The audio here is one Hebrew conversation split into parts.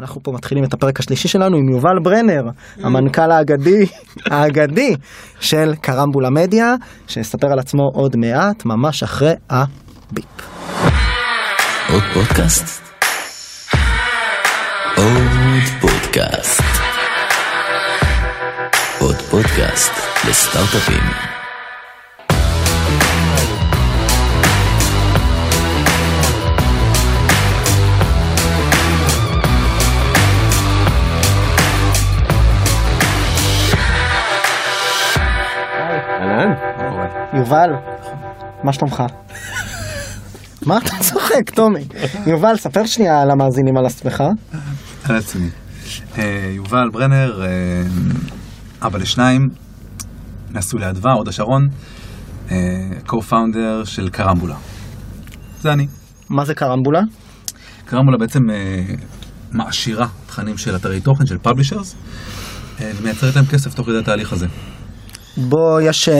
אנחנו פה מתחילים את הפרק השלישי שלנו עם יובל ברנר, המנכ"ל האגדי, האגדי של קרמבולה מדיה, שיספר על עצמו עוד מעט, ממש אחרי הביפ. עוד פודקאסט? עוד פודקאסט. עוד פודקאסט לסטארט-אפים. יובל, מה שלומך? מה אתה צוחק, טומי? יובל, ספר שנייה למאזינים על עצמך. על עצמי. אה, יובל ברנר, אה, אבא לשניים, נשוי לאדווה, הוד השרון, אה, co-founder של קרמבולה. זה אני. מה זה קרמבולה? קרמבולה בעצם מעשירה תכנים של אתרי תוכן, של פאבלישרס, ומייצרת להם כסף תוך כדי התהליך הזה. בוא, יש אה,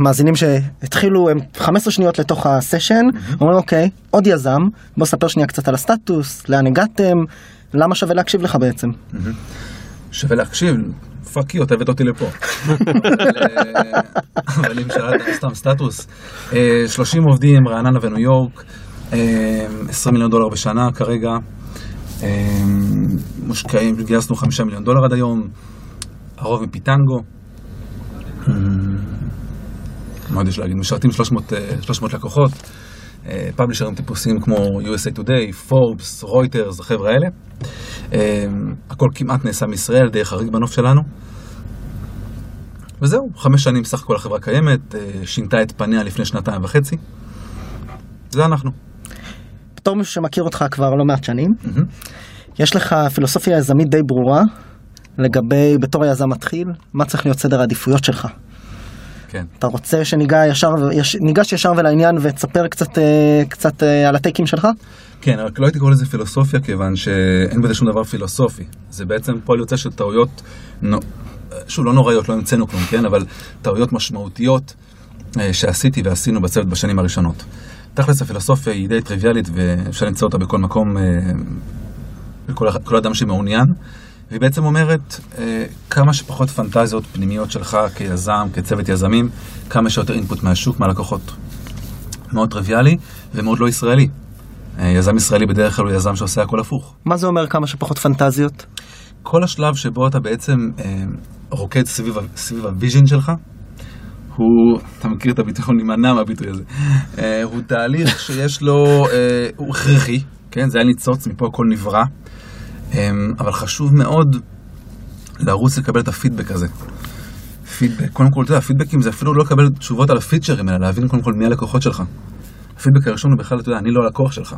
מאזינים שהתחילו, הם 15 שניות לתוך ה session, אומרים אוקיי, עוד יזם, בוא ספר שנייה קצת על הסטטוס, לאן הגעתם, למה שווה להקשיב לך בעצם. שווה להקשיב, fuck you, אתה הבאת אותי לפה. אבל, אה, אבל אם שאלת סתם סטטוס, אה, 30 עובדים, רעננה וניו יורק, אה, 20 מיליון דולר בשנה כרגע, אה, מושקעים, גייסנו 5 מיליון דולר עד היום, הרוב מפיטנגו. אה, מה עוד יש להגיד? משרתים 300, אה, 300 לקוחות, אה, פאבלישרים טיפוסיים כמו USA Today, פורבס, רויטרס, החבר'ה האלה. אה, הכל כמעט נעשה מישראל, די חריג בנוף שלנו. וזהו, חמש שנים סך הכל החברה קיימת, אה, שינתה את פניה לפני שנתיים וחצי. זה אנחנו. בתור מישהו שמכיר אותך כבר לא מעט שנים, יש לך פילוסופיה יזמית די ברורה לגבי, בתור יזם מתחיל, מה צריך להיות סדר העדיפויות שלך. כן. אתה רוצה שניגע ישר, יש- ניגש ישר ולעניין ותספר קצת, אה, קצת אה, על הטייקים שלך? כן, רק לא הייתי קורא לזה פילוסופיה, כיוון שאין בזה שום דבר פילוסופי. זה בעצם פועל יוצא של טעויות, נו, שוב, לא נוראיות, לא המצאנו כלום, כן? אבל טעויות משמעותיות אה, שעשיתי ועשינו בצוות בשנים הראשונות. תכלס הפילוסופיה היא די טריוויאלית ואפשר למצוא אותה בכל מקום, אה, לכל אח- כל אדם שמעוניין. והיא בעצם אומרת, אה, כמה שפחות פנטזיות פנימיות שלך כיזם, כצוות יזמים, כמה שיותר אינפוט מהשוק, מהלקוחות. מאוד טריוויאלי ומאוד לא ישראלי. אה, יזם ישראלי בדרך כלל הוא יזם שעושה הכל הפוך. מה זה אומר כמה שפחות פנטזיות? כל השלב שבו אתה בעצם אה, רוקד סביב, סביב ה vision שלך, הוא, אתה מכיר את הביטוי, אני נמנע מהביטוי הזה, אה, הוא תהליך שיש לו, אה, הוא הכרחי, כן, זה היה ניצוץ, מפה הכל נברא, אבל חשוב מאוד לרוץ לקבל את הפידבק הזה. פידבק, קודם כל, אתה יודע, פידבקים זה אפילו לא לקבל תשובות על הפיצ'רים, אלא להבין קודם כל מי הלקוחות שלך. הפידבק הראשון הוא בכלל, אתה יודע, אני לא הלקוח שלך.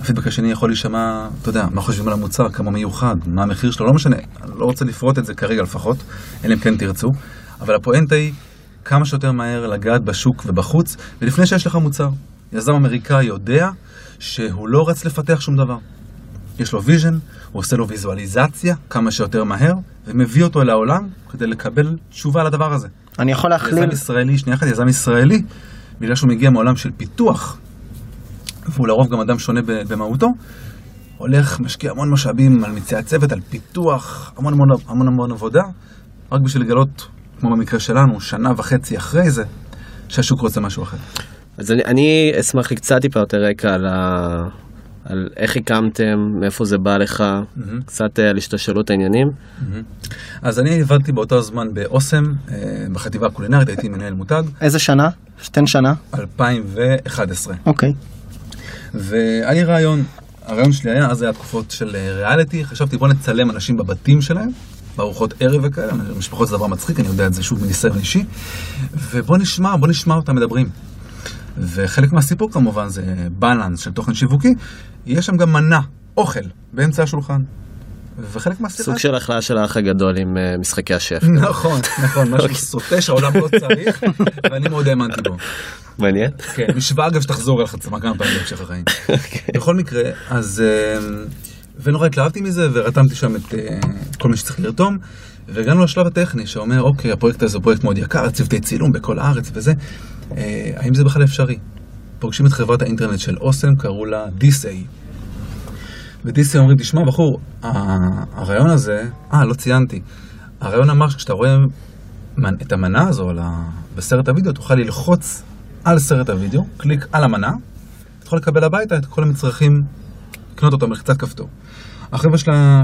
הפידבק השני יכול להישמע, אתה יודע, מה חושבים על המוצר, כמה מיוחד, מה המחיר שלו, לא משנה, אני לא רוצה לפרוט את זה כרגע לפחות, אלא אם כן תרצו, אבל הפואנטה היא כמה שיותר מהר לגעת בשוק ובחוץ, ולפני שיש לך מוצר. יזם אמריקאי יודע שהוא לא רץ לפתח שום דבר. יש לו vision, הוא עושה לו ויזואליזציה כמה שיותר מהר, ומביא אותו אל העולם כדי לקבל תשובה על הדבר הזה. אני יכול להכליל, יזם ישראלי, שנייה אחת, יזם ישראלי, בגלל שהוא מגיע מעולם של פיתוח, והוא לרוב גם אדם שונה במהותו, הולך, משקיע המון משאבים על מציאת צוות, על פיתוח, המון המון, המון המון עבודה, רק בשביל לגלות, כמו במקרה שלנו, שנה וחצי אחרי זה, שהשוק רוצה משהו אחר. אז אני, אני אשמח לי קצת טיפה יותר רקע על, ה... על איך הקמתם, מאיפה זה בא לך, קצת אה, על השתלשלות העניינים. אז אני עבדתי באותו זמן באוסם, אה, בחטיבה הקולינרית, הייתי מנהל מותג, איזה שנה? תן שנה. 2011. אוקיי. והיה לי רעיון, הרעיון שלי היה, אז היה תקופות של אה, ריאליטי, חשבתי בוא נצלם אנשים בבתים שלהם, בארוחות ערב וכאלה, משפחות זה דבר מצחיק, אני יודע את זה שוב מניסיון אישי, ובוא נשמע, בוא נשמע אותם מדברים. וחלק מהסיפור כמובן זה בלנס של תוכן שיווקי, יש שם גם מנה, אוכל, באמצע השולחן. וחלק מהסיבה... סוג של החלאה של האח הגדול עם אה, משחקי השף. נכון, נכון, משהו סוטה שהעולם לא צריך, ואני מאוד האמנתי בו. מעניין? כן, משוואה אגב שתחזור אליך עצמה כמה פעמים בהמשך החיים. בכל מקרה, אז... אה, ונורא התלהבתי מזה, ורתמתי שם את אה, כל מי שצריך לרתום, והגענו לשלב הטכני שאומר, אוקיי, הפרויקט הזה הוא פרויקט מאוד יקר, צוותי צילום בכל הארץ וזה, האם זה בכלל אפשרי? פוגשים את חברת האינטרנט של אוסם, קראו לה דיסאי. ודיסי אומרים, תשמע, בחור, הרעיון הזה, אה, לא ציינתי. הרעיון אמר שכשאתה רואה את המנה הזו. בסרט הוידאו, תוכל ללחוץ על סרט הוידאו, קליק על המנה, תוכל לקבל הביתה את כל המצרכים, לקנות אותם בלחיצת כפתור. החבר'ה של, ה-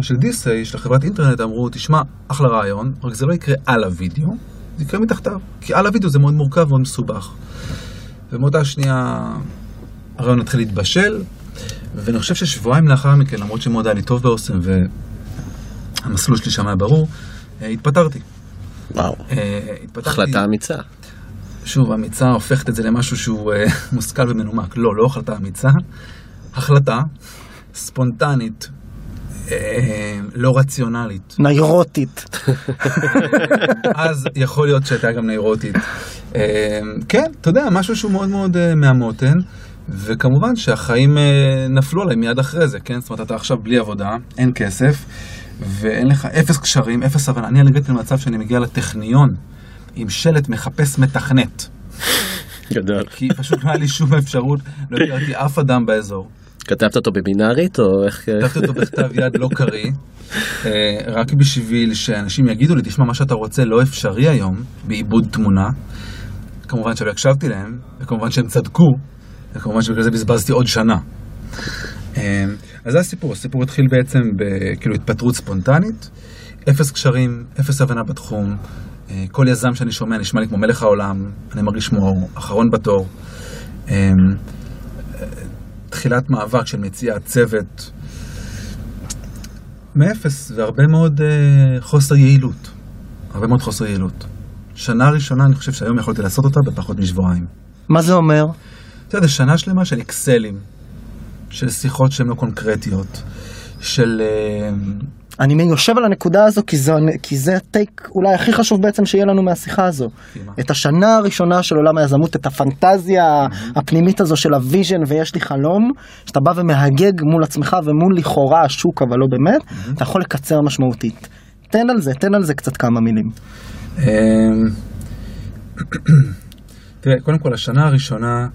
של החברת אינטרנט, אמרו, תשמע, אחלה רעיון, רק זה לא יקרה על הוידאו, זה יקרה מתחתיו. כי על הוידאו זה מאוד מורכב ומאוד מסובך. ומאותה שנייה הרעיון התחיל להתבשל, ואני חושב ששבועיים לאחר מכן, למרות שמאוד היה לי טוב באוסם והמסלול שלי שם היה ברור, אה, התפטרתי. וואו, אה, התפטרתי. החלטה אמיצה. שוב, אמיצה הופכת את זה למשהו שהוא אה, מושכל ומנומק. לא, לא החלטה אמיצה. החלטה ספונטנית, לא רציונלית. ניירוטית. אז יכול להיות שהייתה גם נוירוטית. אה, כן, אתה יודע, משהו שהוא מאוד מאוד אה, מהמותן, וכמובן שהחיים אה, נפלו עליי מיד אחרי זה, כן? זאת אומרת, אתה עכשיו בלי עבודה, אין כסף, ואין לך אפס קשרים, אפס הבנה. אני הגעתי למצב שאני מגיע לטכניון עם שלט מחפש מתכנת, גדול. כי פשוט לא היה לי שום אפשרות, לא הכרתי אף אדם באזור. כתבת אותו בבינארית או איך... כתבתי אותו בכתב יד לא קריא, אה, רק בשביל שאנשים יגידו לי, תשמע, מה שאתה רוצה לא אפשרי היום, בעיבוד תמונה. כמובן שלא הקשבתי להם, וכמובן שהם צדקו, וכמובן שבגלל זה בזבזתי עוד שנה. אה, אז זה הסיפור, הסיפור התחיל בעצם בכאילו התפטרות ספונטנית, אפס קשרים, אפס הבנה בתחום, אה, כל יזם שאני שומע נשמע לי כמו מלך העולם, אני מרגיש כמו אחרון בתור. תחילת מאבק של מציאת צוות מאפס והרבה מאוד uh, חוסר יעילות. הרבה מאוד חוסר יעילות. שנה ראשונה אני חושב שהיום יכולתי לעשות אותה בפחות משבועיים. מה זה אומר? אתה יודע, שנה שלמה של אקסלים, של שיחות שהן לא קונקרטיות, של... אה, אני יושב על הנקודה הזו כי זה, כי זה ה take אולי הכי חשוב בעצם שיהיה לנו מהשיחה הזו. את השנה הראשונה של עולם היזמות, את הפנטזיה הפנימית הזו של ה vision ויש לי חלום, שאתה בא ומהגג מול עצמך ומול לכאורה השוק אבל לא באמת, אתה יכול לקצר משמעותית. תן על זה, תן על זה קצת כמה מילים. אמ, תראה, קודם כל, השנה הראשונה,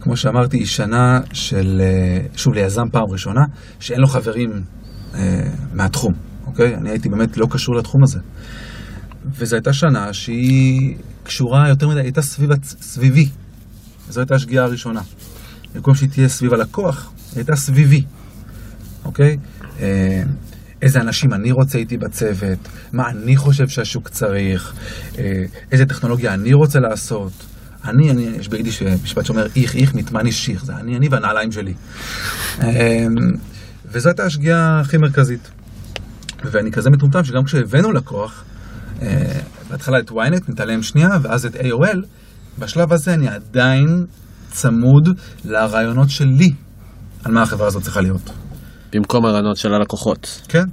כמו שאמרתי, היא שנה של, אה, שוב, ליזם פעם ראשונה, שאין לו חברים אה, מהתחום, אוקיי? אני הייתי באמת לא קשור לתחום הזה. וזו הייתה שנה שהיא קשורה יותר מדי, הייתה סביב, סביבי. זו הייתה השגיאה הראשונה. במקום שהיא תהיה סביב הלקוח, היא הייתה סביבי, אוקיי? אה, איזה אנשים אני רוצה איתי בצוות, מה אני חושב שהשוק צריך, אה, איזה טכנולוגיה אני רוצה לעשות. אני, אני, יש ביידיש משפט שאומר איך איך מתמני שיך, זה אני, אני והנעליים שלי. אה, וזו הייתה השגיאה הכי מרכזית. ואני כזה מטומטם שגם כשהבאנו לקוח, אה, בהתחלה את ynet, נתעלם שנייה, ואז את AOL, בשלב הזה אני עדיין צמוד לרעיונות שלי על מה החברה הזאת צריכה להיות. במקום הרעיונות של הלקוחות. כן.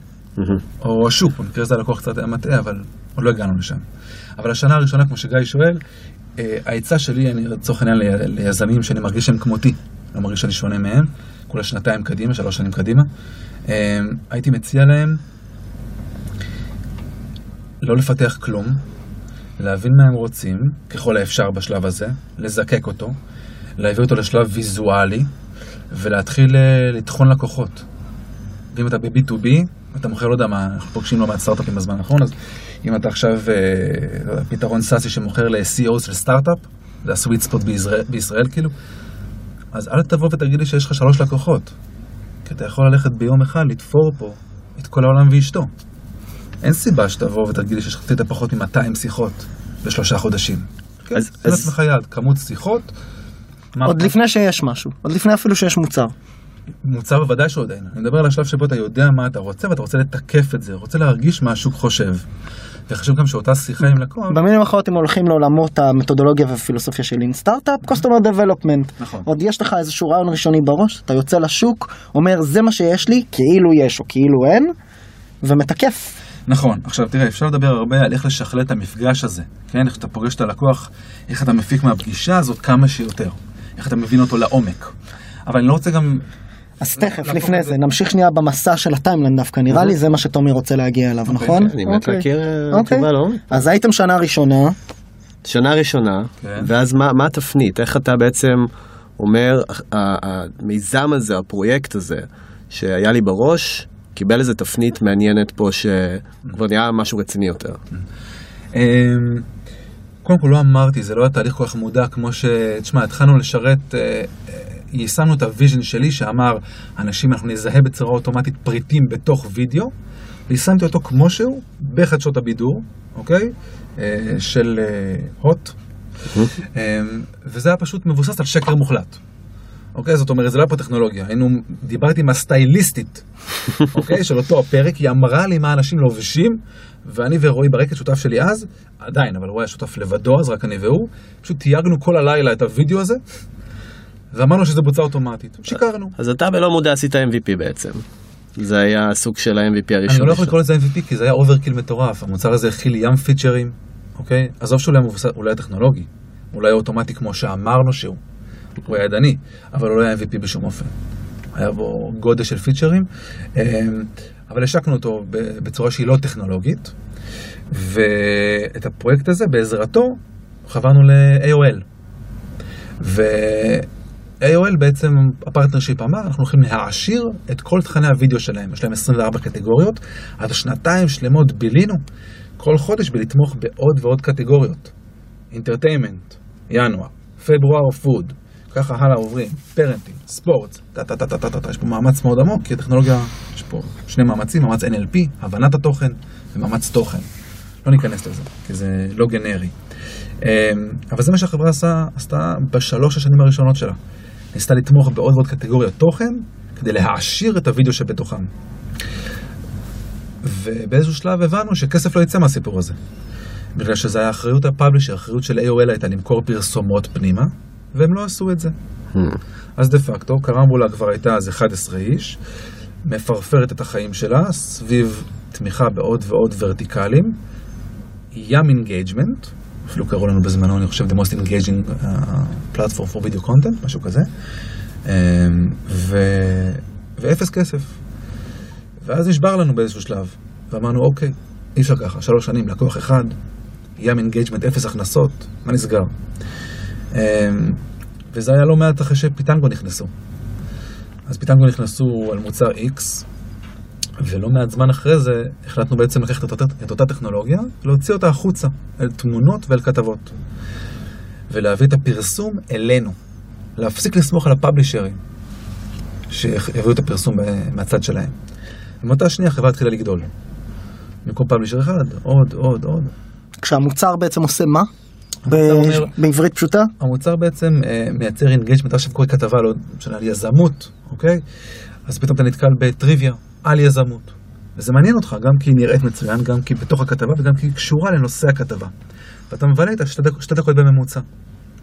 או השוק, במקרה הזה הלקוח קצת היה מטעה, אבל עוד לא הגענו לשם. אבל השנה הראשונה, כמו שגיא שואל, אה, העצה שלי, אני לצורך העניין לי- ליזמים שאני מרגיש שהם כמותי, לא מרגיש שאני שונה מהם, כולה שנתיים קדימה, שלוש שנים קדימה, אה, הייתי מציע להם לא לפתח כלום, להבין מה הם רוצים, ככל האפשר בשלב הזה, לזקק אותו, להביא אותו לשלב ויזואלי, ולהתחיל אה, לטחון לקוחות. ואם אתה ב-B2B, אתה מוכר, לא יודע מה, אנחנו פוגשים לא מעט סטארט-אפים בזמן האחרון, אז אם אתה עכשיו, אה, לא פתרון סאסי שמוכר ל-CEO של סטארט-אפ, זה הסוויט ספוט בישראל, בישראל כאילו, אז אל תבוא ותגיד לי שיש לך שלוש לקוחות, כי אתה יכול ללכת ביום אחד לתפור פה את כל העולם ואשתו. אין סיבה שתבוא ותגיד לי שיש לך תדע פחות מ-200 שיחות בשלושה חודשים. כן, אז- תן אז- לעצמך יעד, כמות שיחות. מה- עוד לפני שיש משהו, עוד לפני אפילו שיש מוצר. מוצר בוודאי שעוד אין. אני מדבר על השלב שבו אתה יודע מה אתה רוצה ואתה רוצה לתקף את זה, רוצה להרגיש מה השוק חושב. וחשוב גם שאותה שיחה עם לקוח, במילים אחרות אם הולכים לעולמות המתודולוגיה והפילוסופיה של אין סטארט-אפ, customer development. נכון. עוד יש לך איזשהו רעיון ראשוני בראש, אתה יוצא לשוק, אומר זה מה שיש לי, כאילו יש או כאילו אין, ומתקף. נכון. עכשיו תראה, אפשר לדבר הרבה על איך לשכלל את המפגש הזה, כן? איך אתה פוגש את הלקוח, איך אתה מפיק מהפגישה הזאת כמה שיותר. איך אתה מבין אותו לעומק. אבל אני לא רוצה גם... אז תכף, לפני זה, נמשיך שנייה במסע של הטיימליין דווקא, נראה לי זה מה שטומי רוצה להגיע אליו, אוקיי, נכון? אני מת אוקיי. להכיר אה, אוקיי. תשובה לעומק. אז הייתם שנה ראשונה, שנה ראשונה, כן. ואז מה, מה התפנית? איך אתה בעצם אומר, המיזם הזה, הפרויקט הזה, שהיה לי בראש, קיבל איזה תפנית מעניינת פה שכבר נהיה משהו רציני יותר. אמ, קודם כל לא אמרתי, זה לא היה תהליך כל כך מודע כמו ש... תשמע, התחלנו לשרת, אה, אה, יישמנו את ה vision שלי שאמר, אנשים, אנחנו נזהה בצורה אוטומטית פריטים בתוך וידאו, ויישמתי אותו כמו שהוא, בחדשות הבידור, אוקיי? אה, של הוט. אמ, וזה היה פשוט מבוסס על שקר מוחלט. אוקיי? זאת אומרת, זה לא היה פה טכנולוגיה. היינו, דיברתי עם הסטייליסטית, אוקיי? של אותו הפרק, היא אמרה לי מה אנשים לובשים, ואני ורועי ברקת, שותף שלי אז, עדיין, אבל הוא היה שותף לבדו אז, רק אני והוא, פשוט תייגנו כל הלילה את הוידאו הזה, ואמרנו שזה בוצע אוטומטית. שיקרנו. אז אתה בלא מודע עשית MVP בעצם. זה היה הסוג של ה-MVP אני הראשון. לא יכול לקרוא לזה MVP, כי זה היה overkill מטורף. המוצר הזה הכיל ים פיצ'רים, אוקיי? עזוב שהוא לא מבוסס, הוא לא היה טכנולוגי. הוא לא אוטומטי כמו שאמרנו שהוא. הוא היה ידני, אבל הוא לא היה MVP בשום אופן. היה בו גודל של פיצ'רים, אמ, אבל השקנו אותו בצורה שהיא לא טכנולוגית, ואת הפרויקט הזה, בעזרתו, חברנו ל-AOL. ו-AOL בעצם, ה partnership אמר, אנחנו הולכים להעשיר את כל תכני הוידאו שלהם. יש להם 24 קטגוריות, עד שנתיים שלמות בילינו כל חודש בלתמוך בעוד ועוד קטגוריות. entertainment, ינואר, פברואר food, ככה הלאה עוברים, parenting, ספורט, טה טה טה טה טה טה טה, יש פה מאמץ מאוד עמוק, כי הטכנולוגיה, יש פה שני מאמצים, מאמץ NLP, הבנת התוכן, ומאמץ תוכן. לא ניכנס לזה, כי זה לא גנרי. אמ, אבל זה מה שהחברה עשה, עשתה בשלוש השנים הראשונות שלה. ניסתה לתמוך בעוד ועוד קטגוריות תוכן, כדי להעשיר את הוידאו שבתוכם. ובאיזשהו שלב הבנו שכסף לא יצא מהסיפור הזה. בגלל שזה היה אחריות הפאבלישר, האחריות של AOL הייתה למכור פרסומות פנימה, והם לא עשו את זה. אז דה פקטו, קרמבולה כבר הייתה אז 11 איש, מפרפרת את החיים שלה סביב תמיכה בעוד ועוד ורטיקלים, ים engagement, אפילו קראו לנו בזמנו, אני חושב, the most engaging uh, platform for video content, משהו כזה, אמ, ו... ואפס כסף. ואז נשבר לנו באיזשהו שלב, ואמרנו, אוקיי, אי אפשר ככה, שלוש שנים, לקוח אחד, ים engagement, אפס הכנסות, מה נסגר? אמ, וזה היה לא מעט אחרי שפיטנגו נכנסו. אז פיטנגו נכנסו על מוצר X, ולא מעט זמן אחרי זה החלטנו בעצם לקחת את אותה, את אותה טכנולוגיה, להוציא אותה החוצה, אל תמונות ואל כתבות. ולהביא את הפרסום אלינו. להפסיק לסמוך על הפאבלישרים שהביאו את הפרסום ב- מהצד שלהם. ומאותה שנייה החברה התחילה לגדול. במקום publisher אחד, עוד, עוד, עוד. כשהמוצר בעצם עושה מה? ב- אומר- בעברית פשוטה? המוצר בעצם אה, מייצר engagement, עכשיו קורא כתבה לא משנה, על יזמות, אוקיי? אז פתאום אתה נתקל בטריוויה על יזמות. וזה מעניין אותך, גם כי היא נראית מצוין, גם כי בתוך הכתבה וגם כי היא קשורה לנושא הכתבה. ואתה מבלה איתה שתי, דק, שתי דקות בממוצע,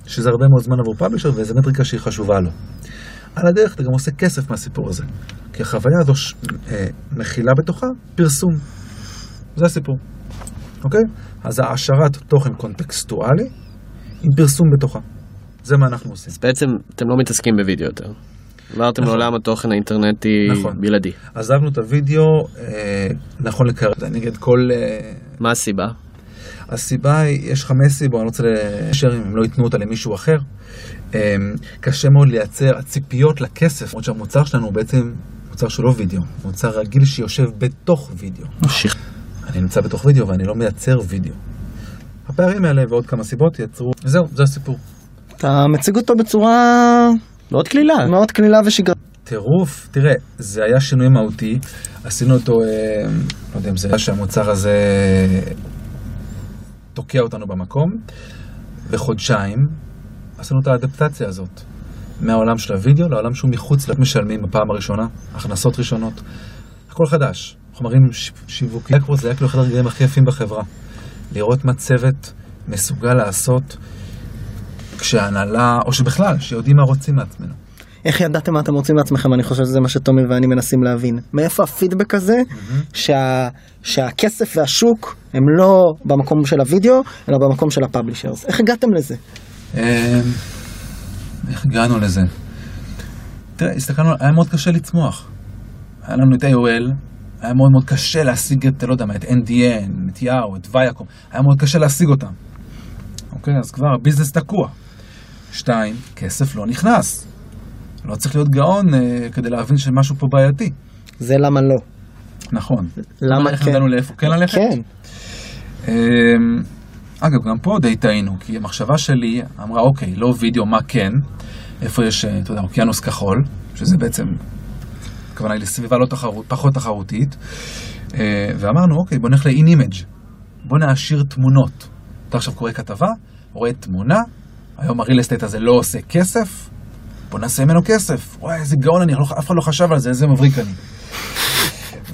שזה הרבה מאוד זמן עבור פאבלישר וזו מטריקה שהיא חשובה לו. על הדרך אתה גם עושה כסף מהסיפור הזה, כי החוויה הזו ש, אה, מכילה בתוכה פרסום. זה הסיפור, אוקיי? אז העשרת תוכן קונטקסטואלי עם פרסום בתוכה. זה מה אנחנו עושים. אז בעצם אתם לא מתעסקים בווידאו יותר. עברתם נכון. לעולם התוכן האינטרנטי נכון. בלעדי. עזבנו את הוידאו, אה, נכון לכרגע, נגד כל... אה, מה הסיבה? הסיבה היא, יש חמש סיבות, אני לא רוצה לשאר אם הם לא ייתנו אותה למישהו אחר. אה, קשה מאוד לייצר הציפיות לכסף, למרות שהמוצר שלנו הוא בעצם מוצר שהוא לא וידאו, מוצר רגיל שיושב בתוך וידאו. אני נמצא בתוך וידאו ואני לא מייצר וידאו. הפערים האלה ועוד כמה סיבות יצרו, וזהו, זה הסיפור. אתה מציג אותו בצורה מאוד קלילה. מאוד קלילה ושגרתית. טירוף, תראה, זה היה שינוי מהותי, עשינו אותו, אה, לא יודע אם זה היה שהמוצר הזה תוקע אותנו במקום, וחודשיים עשינו את האדפטציה הזאת, מהעולם של הוידאו לעולם שהוא מחוץ למשלמים בפעם הראשונה, הכנסות ראשונות, הכל חדש, חומרים ש- שיווקיים, זה היה כאילו אחד הרגעים הכי יפים בחברה, לראות מה צוות מסוגל לעשות כשההנהלה, או שבכלל, שיודעים מה רוצים מעצמנו. איך ידעתם מה אתם רוצים לעצמכם? אני חושב שזה מה שטומי ואני מנסים להבין. מאיפה הפידבק הזה שה, שהכסף והשוק הם לא במקום של הוידאו, אלא במקום של הפאבלישרס. איך הגעתם לזה? אמ, איך הגענו לזה? תראה, הסתכלנו, היה מאוד קשה לצמוח. היה לנו את AOL, היה מאוד מאוד קשה להשיג את, לא יודע מה, את NDN, את יאו, את ויאקום, היה מאוד קשה להשיג אותם. אוקיי, אז כבר הביזנס תקוע. שתיים, כסף לא נכנס. לא צריך להיות גאון אה, כדי להבין שמשהו פה בעייתי. זה למה לא. נכון. למה כן? ידענו לאיפה כן ללכת? כן. אמ, אגב, גם פה די טעינו, כי המחשבה שלי אמרה, אוקיי, לא וידאו, מה כן? איפה יש, אה, אתה יודע, אוקיינוס כחול, שזה בעצם, הכוונה היא לסביבה לא תחרות, פחות תחרותית, אה, ואמרנו, אוקיי, בוא נלך ל-in image, בוא נעשיר תמונות. אתה עכשיו קורא כתבה, רואה תמונה, היום הריל אסטייט הזה לא עושה כסף, בוא נעשה ממנו כסף. וואי, איזה גאון אני, אף אחד לא חשב על זה, איזה מבריק אני.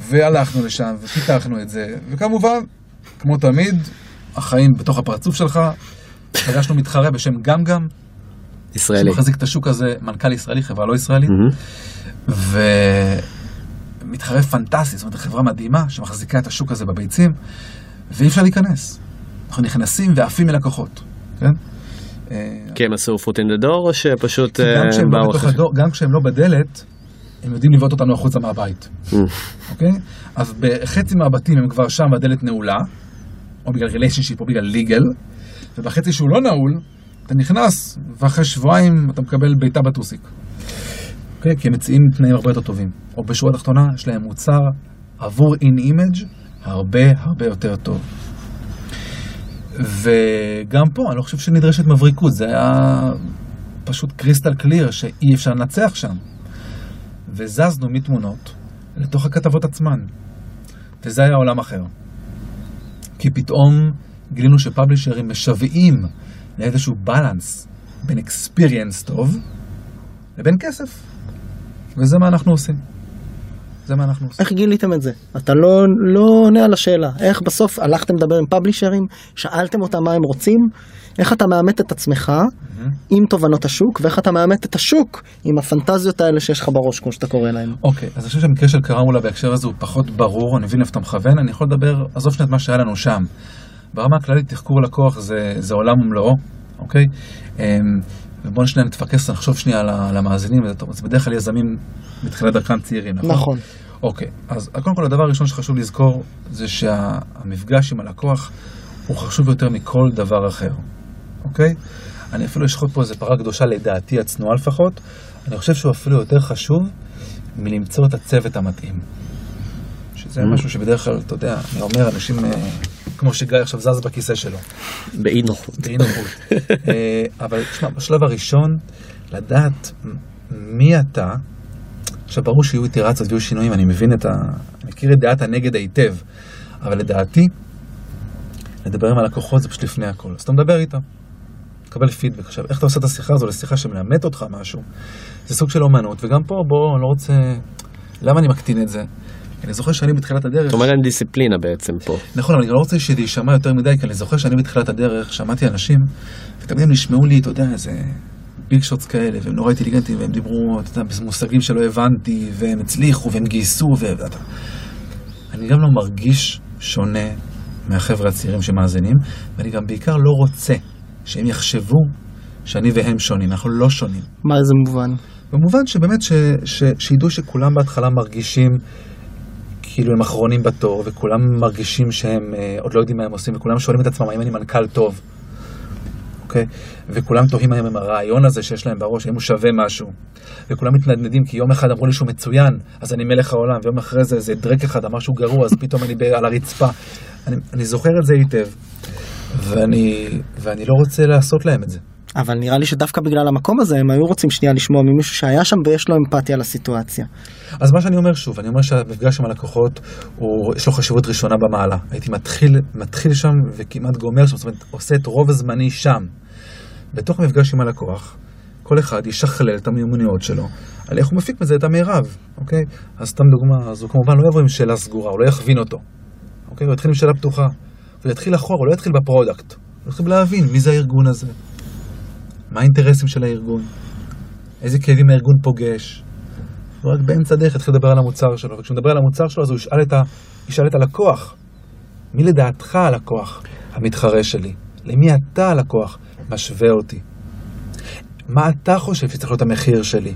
והלכנו לשם, ופיתחנו את זה, וכמובן, כמו תמיד, החיים בתוך הפרצוף שלך, פגשנו מתחרה בשם גמגם, ישראלי. שמחזיק את השוק הזה, מנכ"ל ישראלי, חברה לא ישראלית, מהמם. ומתחרה פנטסטי, זאת אומרת, חברה מדהימה שמחזיקה את השוק הזה בביצים, ואי אפשר להיכנס. אנחנו נכנסים ועפים מלקוחות, כן? אה, כי הם עשו the door או שפשוט אה, כשהם לא באו אחרי? גם כשהם לא בדלת, הם יודעים לבעוט אותנו החוצה מהבית, Mm. אוקיי? אז בחצי מהבתים הם כבר שם והדלת נעולה, או בגלל ריליישנשיפ או בגלל ליגל, ובחצי שהוא לא נעול, אתה נכנס, ואחרי שבועיים אתה מקבל בעיטה בטוסיק. אוקיי? כי הם מציעים תנאים הרבה יותר טובים. או בשורה התחתונה, יש להם מוצר עבור in image הרבה הרבה יותר טוב. וגם פה, אני לא חושב שנדרשת מבריקות, זה היה פשוט crystal clear שאי אפשר לנצח שם. וזזנו מתמונות לתוך הכתבות עצמן. וזה היה עולם אחר. כי פתאום גילינו שפאבלישרים משוועים לאיזשהו בלנס בין אקספיריאנס טוב לבין כסף. וזה מה אנחנו עושים. זה מה אנחנו עושים. איך גיליתם את זה? אתה לא, לא עונה על השאלה. איך בסוף הלכתם לדבר עם פאבלישרים, שאלתם אותם מה הם רוצים, איך אתה מאמת את עצמך עם תובנות השוק, ואיך אתה מאמת את השוק עם הפנטזיות האלה שיש לך בראש, כמו שאתה קורא להם. אוקיי, אז אני חושב שהמקרה של קרמולה בהקשר הזה הוא פחות ברור, אני מבין איפה אתה מכוון, אני יכול לדבר, עזוב שנייה את מה שהיה לנו שם. ברמה הכללית, תחקור לקוח זה, זה עולם ומלואו, אוקיי? אמ, ובואו שניה נתפקס, נחשוב שנייה על המאזינים, זה, בדרך כלל יזמים בתחילת דרכם צעירים, נכון? נכון. אוקיי, אז קודם כל הדבר הראשון שחשוב לזכור זה שהמפגש עם הלקוח הוא חשוב יותר מכל דבר אחר, אוקיי? אני אפילו אשחוט פה איזה פרה קדושה לדעתי הצנועה לפחות, אני חושב שהוא אפילו יותר חשוב מלמצוא את הצוות המתאים. שזה משהו שבדרך כלל, אתה יודע, אני אומר, אנשים אה, כמו שגיא עכשיו זז בכיסא שלו. באי נוחות. באי נוחות. אה, אבל תשמע, בשלב הראשון, לדעת מי אתה, עכשיו ברור שיהיו איטרציות ויהיו שינויים, אני מבין את ה... אני מכיר את דעת הנגד היטב, אבל לדעתי, לדבר עם הלקוחות זה פשוט לפני הכל. אז אתה מדבר איתם, תקבל פידבק. עכשיו, איך אתה עושה את השיחה הזו לשיחה שמלמדת אותך משהו? זה סוג של אומנות, וגם פה, בוא, אני לא רוצה... למה אני מקטין את זה? אני זוכר שאני בתחילת הדרך... זאת אומרת אין דיסציפלינה בעצם פה. נכון, אבל אני לא רוצה שזה יישמע יותר מדי, כי אני זוכר שאני בתחילת הדרך שמעתי אנשים, ותמיד הם נשמעו לי, אתה יודע, איזה ביג שוטס כאלה, והם נורא אינטליגנטים, והם דיברו, אתה יודע, במושגים שלא הבנתי, והם הצליחו, והם גייסו, ואתה... אני גם לא מרגיש שונה מהחבר'ה הצעירים שמאזינים, ואני גם בעיקר לא רוצה שהם יחשבו שאני והם שונים, אנחנו לא שונים. מה איזה מובן? במובן שבאמת, ש, ש, שידעו שכולם בהתחלה מרגישים כאילו הם אחרונים בתור, וכולם מרגישים שהם אה, עוד לא יודעים מה הם עושים, וכולם שואלים את עצמם האם אני מנכ"ל טוב, אוקיי? וכולם תוהים האם הרעיון הזה שיש להם בראש, האם הוא שווה משהו. וכולם מתנדנדים, כי יום אחד אמרו לי שהוא מצוין, אז אני מלך העולם, ויום אחרי זה איזה דרק אחד אמר שהוא גרוע, אז פתאום אני על הרצפה. אני, אני זוכר את זה היטב, ואני, ואני לא רוצה לעשות להם את זה. אבל נראה לי שדווקא בגלל המקום הזה הם היו רוצים שנייה לשמוע ממישהו שהיה שם ויש לו אמפתיה לסיטואציה. אז מה שאני אומר שוב, אני אומר שהמפגש עם הלקוחות, הוא, יש לו חשיבות ראשונה במעלה. הייתי מתחיל, מתחיל שם וכמעט גומר שם, זאת אומרת, עושה את רוב הזמני שם. בתוך המפגש עם הלקוח, כל אחד ישכלל את המיומנויות שלו, על איך הוא מפיק מזה את המרב, אוקיי? אז סתם דוגמה, אז הוא כמובן לא יבוא עם שאלה סגורה, הוא לא יכווין אותו, אוקיי? הוא יתחיל עם שאלה פתוחה. הוא יתחיל אחורה, הוא לא יתחיל ב product. הוא יתחיל להבין מי זה הארגון הזה, מה האינטרסים של הארגון, איזה כאבים הארגון פוגש. הוא רק באמצע הדרך יתחיל לדבר על המוצר שלו, וכשהוא מדבר על המוצר שלו אז הוא ישאל את, ה... ישאל את הלקוח, מי לדעתך הלקוח המתחרה שלי? למי אתה הלקוח משווה אותי? מה אתה חושב שצריך להיות המחיר שלי?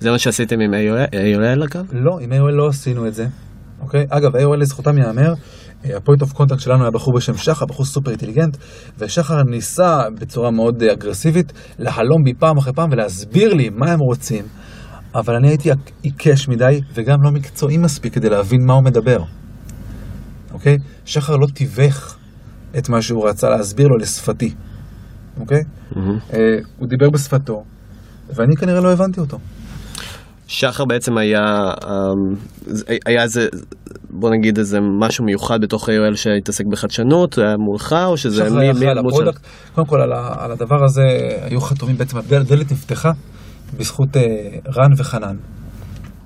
זה מה שעשיתם עם AOL אגב? לא, עם AOL לא עשינו את זה, אוקיי? אגב, AOL לזכותם ייאמר, ה point of contact שלנו היה בחור בשם שחר, בחור סופר אינטליגנט, ושחר ניסה בצורה מאוד אה, אגרסיבית להלום בי פעם אחרי פעם ולהסביר לי מה הם רוצים, אבל אני הייתי עיקש מדי וגם לא מקצועי מספיק כדי להבין מה הוא מדבר. אוקיי? שחר לא תיווך את מה שהוא רצה להסביר לו לשפתי, אוקיי? אה, הוא דיבר בשפתו, ואני כנראה לא הבנתי אותו. שחר בעצם היה, אמ, זה- היה איזה, בוא נגיד איזה משהו מיוחד בתוך AOL שהתעסק בחדשנות, היה מולך או שזה שחר היה אחראי על ה product. קודם כל, על, על הדבר הזה היו חתומים בעצם, הדלת נפתחה בזכות אה, רן וחנן.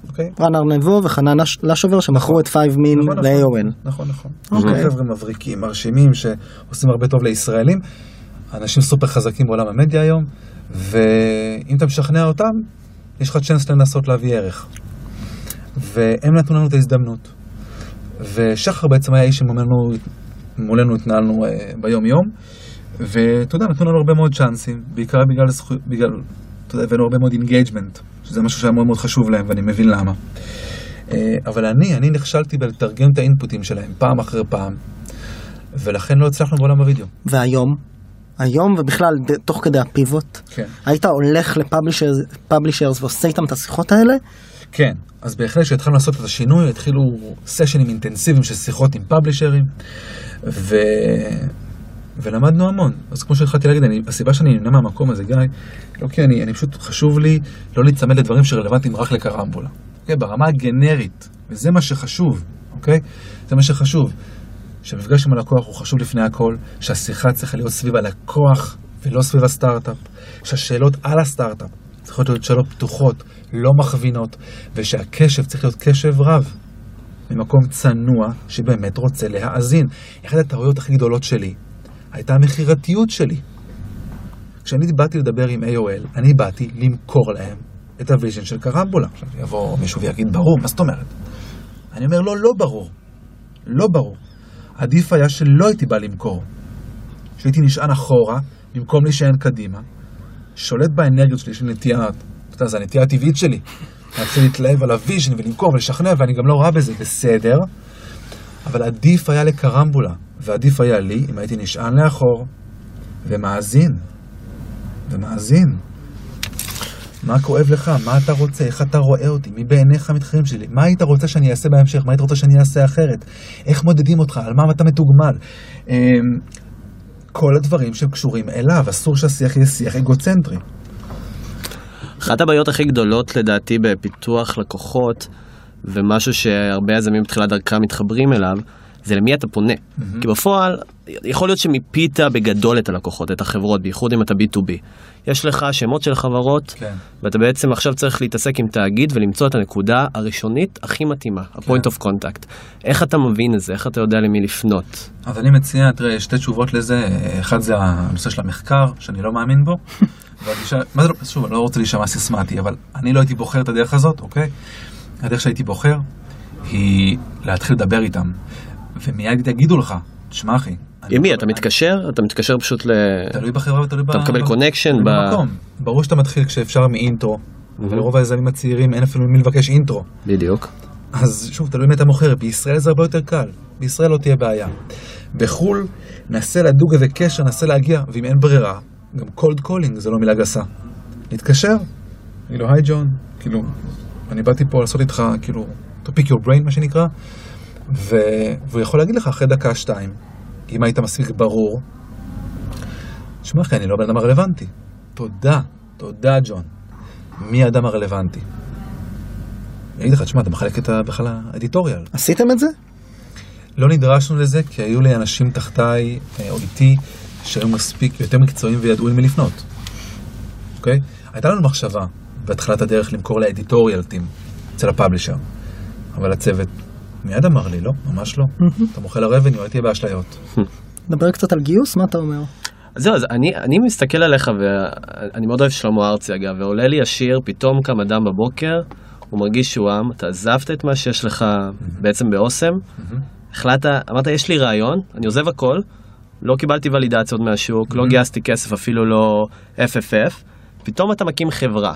אוקיי? רן הרנבו וחנן לש- לשובר שמכרו את 5 מין נכון, נכון. ל-AOL. נכון, נכון. אוקיי. חבר'ה מבריקים, מרשימים, שעושים הרבה טוב לישראלים. אנשים סופר חזקים בעולם המדיה היום, ואם אתה משכנע אותם, יש לך צ'אנס לנסות להביא ערך. והם נתנו לנו את ההזדמנות. ושחר בעצם היה איש שמולנו מולנו התנהלנו אה, ביום-יום, ואתה יודע, נתנו לנו הרבה מאוד צ'אנסים, בעיקר בגלל, זכו... בגלל אתה יודע, הבאנו הרבה מאוד engagement, שזה משהו שהיה מאוד מאוד חשוב להם, ואני מבין למה. אה, אבל אני, אני נכשלתי בלתרגם את האינפוטים שלהם פעם אחרי פעם, ולכן לא הצלחנו בעולם הווידאו. והיום, היום ובכלל תוך כדי הפיבוט, כן. היית הולך לפאבלישרס ועושה איתם את השיחות האלה? כן, אז בהחלט כשהתחלנו לעשות את השינוי, התחילו סשנים אינטנסיביים של שיחות עם פאבלישרים, ו... ולמדנו המון. אז כמו שהתחלתי להגיד, אני, הסיבה שאני נמנע מהמקום הזה, גיא, לא כי אני, אני פשוט חשוב לי לא להיצמד לדברים שרלוונטיים רק לקרמבולה. אוקיי? ברמה הגנרית, וזה מה שחשוב, אוקיי? זה מה שחשוב. שהמפגש עם הלקוח הוא חשוב לפני הכל, שהשיחה צריכה להיות סביב הלקוח ולא סביב הסטארט-אפ, שהשאלות על הסטארט-אפ צריכות להיות שאלות פתוחות, לא מכווינות, ושהקשב צריך להיות קשב רב, ממקום צנוע שבאמת רוצה להאזין. אחת הטעויות הכי גדולות שלי הייתה המכירתיות שלי. כשאני באתי לדבר עם AOL, אני באתי למכור להם את ה vision של קרמבולה. עכשיו יבוא מישהו ויגיד, ברור, מה זאת אומרת? אני אומר, לא, לא ברור. לא ברור. עדיף היה שלא הייתי בא למכור. שהייתי נשען אחורה, במקום להישען קדימה, שולט באנרגיות שלי, יש לי נטייה, אתה יודע, זו הנטייה הטבעית שלי. רוצה להתלהב על ה vision ולמכור ולשכנע, ואני גם לא רע בזה, בסדר. אבל עדיף היה לקרמבולה, ועדיף היה לי אם הייתי נשען לאחור ומאזין. ומאזין. מה כואב לך? מה אתה רוצה? איך אתה רואה אותי? מי בעיניך המתחרים שלי? מה היית רוצה שאני אעשה בהמשך? מה היית רוצה שאני אעשה אחרת? איך מודדים אותך? על מה אתה מתוגמל? אמ, כל הדברים שקשורים אליו, אסור שהשיח יהיה שיח אגוצנטרי. אחת הבעיות הכי גדולות לדעתי בפיתוח לקוחות, ומשהו שהרבה יזמים בתחילת דרכם מתחברים אליו, זה למי אתה פונה. כי בפועל, יכול להיות שמיפית בגדול את הלקוחות, את החברות, בייחוד אם אתה B2B. יש לך שמות של חברות, כן. ואתה בעצם עכשיו צריך להתעסק עם תאגיד ולמצוא את הנקודה הראשונית הכי מתאימה, ה-point of contact. איך אתה מבין את זה? איך אתה יודע למי לפנות? אז אני מציע, תראה, שתי תשובות לזה. אחד זה הנושא של המחקר, שאני לא מאמין בו. והגישה, מה זה לא, שוב, אני לא רוצה להישמע סיסמטי, אבל אני לא הייתי בוחר את הדרך הזאת, אוקיי? הדרך שהייתי בוחר היא להתחיל לדבר איתם. ומיד יגידו לך, תשמע אחי. עם מי? לא- אתה מתקשר? אתה מתקשר פשוט ל... תלוי בחברה ותלוי ב... אתה מקבל תלוי ב-. ברור שאתה מתחיל כשאפשר מ intro, ולרוב היזמים הצעירים אין אפילו ממי לבקש intro. בדיוק. אז שוב, תלוי מי אתה מוכר, בישראל זה הרבה יותר קל, בישראל לא תהיה בעיה. בחו"ל, נסה לדוג איזה קשר, נסה להגיע, ואם אין ברירה, גם cold calling זה לא מילה גסה. להתקשר, כאילו, היי ג'ון, כאילו, אני באתי פה לעשות איתך, כאילו, to pick your brain, מה שנקרא, ו... והוא יכול להגיד לך אחרי דקה, שתיים, אם היית מספיק ברור, תשמע אחי, אני לא הבן אדם הרלוונטי. תודה, תודה ג'ון. מי האדם הרלוונטי? אני אגיד לך, תשמע, אתה מחלק את ה- בכלל האדיטוריאל. עשיתם את זה? לא נדרשנו לזה, כי היו לי אנשים תחתיי אה, או איתי שהיו מספיק יותר מקצועיים וידעו למי לפנות. אוקיי? הייתה לנו מחשבה בהתחלת הדרך למכור לאדיטוריאל טים אצל הפאבלישר, אבל הצוות מיד אמר לי, לא, ממש לא. אתה מוכר לרבניו, תהיה באשליות. נדבר קצת על גיוס, מה אתה אומר? אז זהו, אז אני, אני מסתכל עליך, ואני מאוד אוהב שלמה ארצי אגב, ועולה לי השיר, פתאום קם אדם בבוקר, הוא מרגיש שהוא עם, אתה עזבת את מה שיש לך בעצם באוסם, החלטת, אמרת, יש לי רעיון, אני עוזב הכל, לא קיבלתי ולידציות מהשוק, לא גייסתי כסף, אפילו לא FFF, פתאום אתה מקים חברה.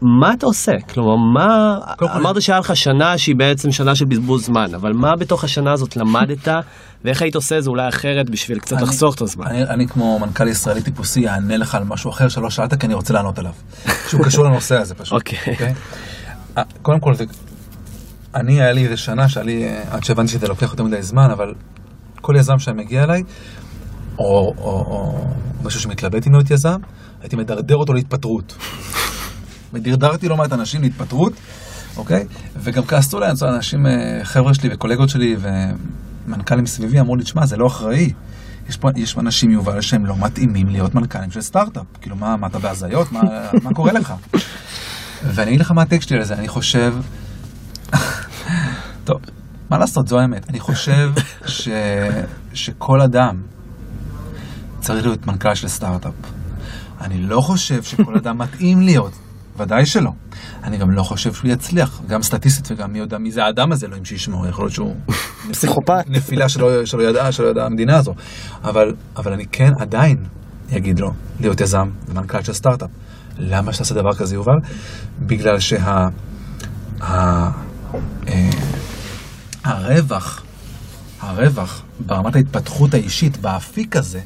מה אתה עושה? כלומר, מה... כל- אמרת שהיה לך שנה שהיא בעצם שנה של בזבוז זמן, אבל מה בתוך השנה הזאת למדת, ואיך היית עושה זה אולי אחרת בשביל קצת אני- לחסוך את הזמן? אני, אני כמו מנכ"ל ישראלי טיפוסי אענה לך על משהו אחר שלא שאלת כי אני רוצה לענות עליו. שהוא קשור לנושא הזה פשוט. אוקיי. אה, קודם כל, זה, אני היה לי איזה שנה שהיה לי, אה, עד שהבנתי שזה לוקח יותר מדי זמן, אבל כל יזם שהיה מגיע אליי, או, או, או מישהו שמתלבט אם להיות יזם, הייתי מדרדר אותו להתפטרות. ודרדרתי לא מעט אנשים להתפטרות, אוקיי? וגם כעסו עליי, אנשים, אה, חבר'ה שלי וקולגות שלי ומנכ"לים סביבי אמרו לי, תשמע, זה לא אחראי. יש פה, יש אנשים, יובל, שהם לא מתאימים להיות מנכ"לים של סטארט-אפ. כאילו, מה, מה אתה בהזיות? מה, מה קורה לך? ואני אגיד לך מה הטקסט שלי על זה, אני חושב... טוב, מה לעשות, זו האמת. אני חושב ש... שכל אדם צריך להיות מנכ"ל של סטארט-אפ. אני לא חושב שכל אדם מתאים להיות, ודאי שלא. אני גם לא חושב שהוא יצליח, גם סטטיסטית וגם מי יודע מי זה האדם הזה, אלוהים שישמעו, יכול להיות שהוא... פסיכופת. נפילה שלא, שלא ידעה, שלא ידעה המדינה הזו. אבל, אבל אני כן עדיין אגיד לו להיות יזם ומנכ"ל של סטארט-אפ. למה שתעשה דבר כזה, יובל? בגלל שה... ה, אה, הרווח, הרווח ברמת ההתפתחות האישית באפיק הזה,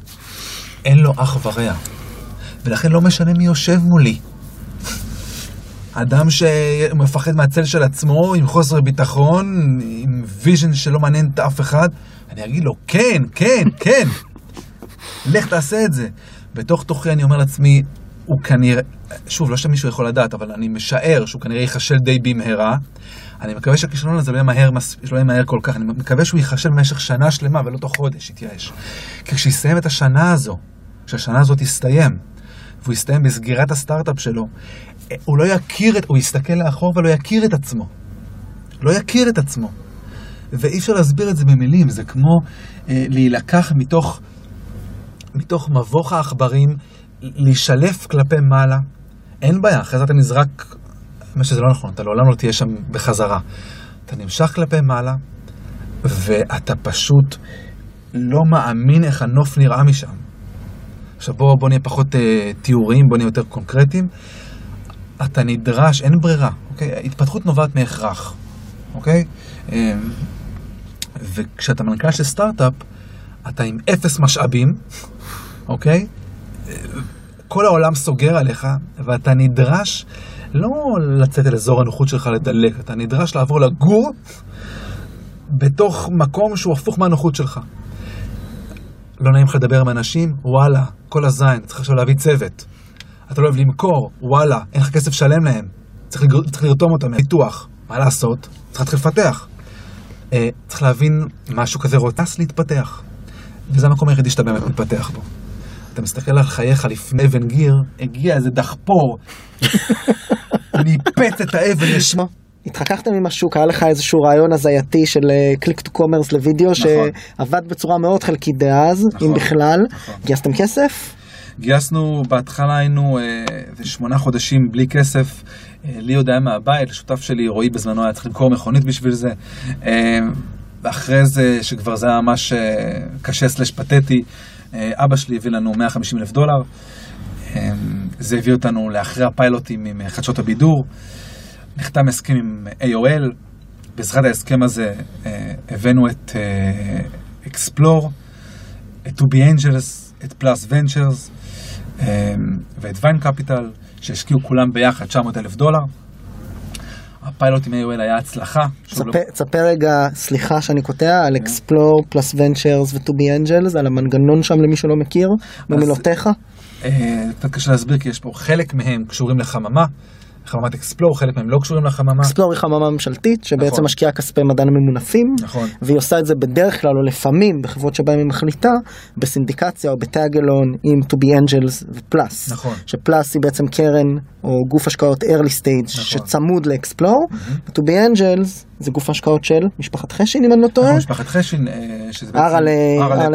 אין לו אח ורע. ולכן לא משנה מי יושב מולי. אדם שמפחד מהצל של עצמו, עם חוסר ביטחון, עם vision שלא מעניין את אף אחד, אני אגיד לו, כן, כן, כן, לך תעשה את זה. בתוך תוכי אני אומר לעצמי, הוא כנראה, שוב, לא שמישהו יכול לדעת, אבל אני משער שהוא כנראה ייכשל די במהרה. אני מקווה שהכישלון הזה לא יהיה מהר, שלא יהיה מהר כל כך, אני מקווה שהוא ייכשל במשך שנה שלמה ולא תוך חודש, יתייאש. כי כשיסיים את השנה הזו, כשהשנה הזאת תסתיים, והוא יסתיים בסגירת הסטארט-אפ שלו, הוא לא יכיר את, הוא יסתכל לאחור ולא יכיר את עצמו. לא יכיר את עצמו. ואי אפשר להסביר את זה במילים, זה כמו אה, להילקח מתוך, מתוך מבוך העכברים, להישלף כלפי מעלה. אין בעיה, אחרי זה אתה נזרק, מה שזה לא נכון, אתה לעולם לא תהיה שם בחזרה. אתה נמשך כלפי מעלה, ואתה פשוט לא מאמין איך הנוף נראה משם. עכשיו בוא, בוא נהיה פחות אה, תיאוריים, בוא נהיה יותר קונקרטיים. אתה נדרש, אין ברירה, אוקיי? התפתחות נובעת מהכרח, אוקיי? אה, וכשאתה מנכ"ל של סטארט-אפ, אתה עם אפס משאבים, אוקיי? כל העולם סוגר עליך, ואתה נדרש לא לצאת אל אזור הנוחות שלך לדלק, אתה נדרש לעבור לגור בתוך מקום שהוא הפוך מהנוחות שלך. לא נעים לך לדבר עם אנשים? וואלה, כל הזין, צריך עכשיו להביא צוות. אתה לא אוהב למכור? וואלה, אין לך כסף לשלם להם. צריך, לגר... צריך לרתום אותם לפיתוח. מה לעשות? צריך להתחיל לפתח. אה, צריך להבין משהו כזה רוצה להתפתח. וזה המקום היחידי שאתה באמת מתפתח בו. אתה מסתכל על חייך לפני אבן גיר, הגיע איזה דחפור, ניפץ את האבן לשמה. התחככתם עם השוק, היה לך איזשהו רעיון הזייתי של click to commerce לוידאו שעבד בצורה מאוד חלקית דאז, אם נכון, בכלל. נכון. גייסתם כסף? גייסנו, בהתחלה היינו אה, איזה שמונה חודשים בלי כסף. אה, לי עוד היה מהבית, לשותף שלי, רועי בזמנו היה צריך למכור מכונית בשביל זה. אה, ואחרי זה, שכבר זה היה ממש אה, קשה סלש פתטי, אה, אבא שלי הביא לנו 150 אלף דולר. אה, זה הביא אותנו לאחרי הפיילוטים עם אה, חדשות הבידור. נחתם הסכם עם AOL. בעזרת ההסכם הזה אה, הבאנו את אה, Explore, את 2B Angels, את Ventures אה, ואת Vine Capital, שהשקיעו כולם ביחד 900 אלף דולר. הפיילוט עם AOL היה הצלחה. שהוא לא- רגע, סליחה שאני קוטע, על אקספלור פלוס ונצ'רס be angels, על המנגנון שם למי שלא מכיר, במילותיך. אה, קצת קשה להסביר כי יש פה חלק מהם קשורים לחממה, חממת אקספלור, חלק מהם לא קשורים לחממה. אקספלור היא חממה ממשלתית שבעצם נכון. משקיעה כספי מדען ממונפים, נכון. והיא עושה את זה בדרך כלל או לפעמים בחברות שבהן היא מחליטה בסינדיקציה או בטאגלון עם to be angels ופלאס. נכון. שפלאס היא בעצם קרן או גוף השקעות early stage נכון. שצמוד לאקספלור, ו-to be angels זה גוף השקעות של משפחת חשין אם אני לא טועה. נכון, משפחת חשין, אה, שזה בעצם ארלה-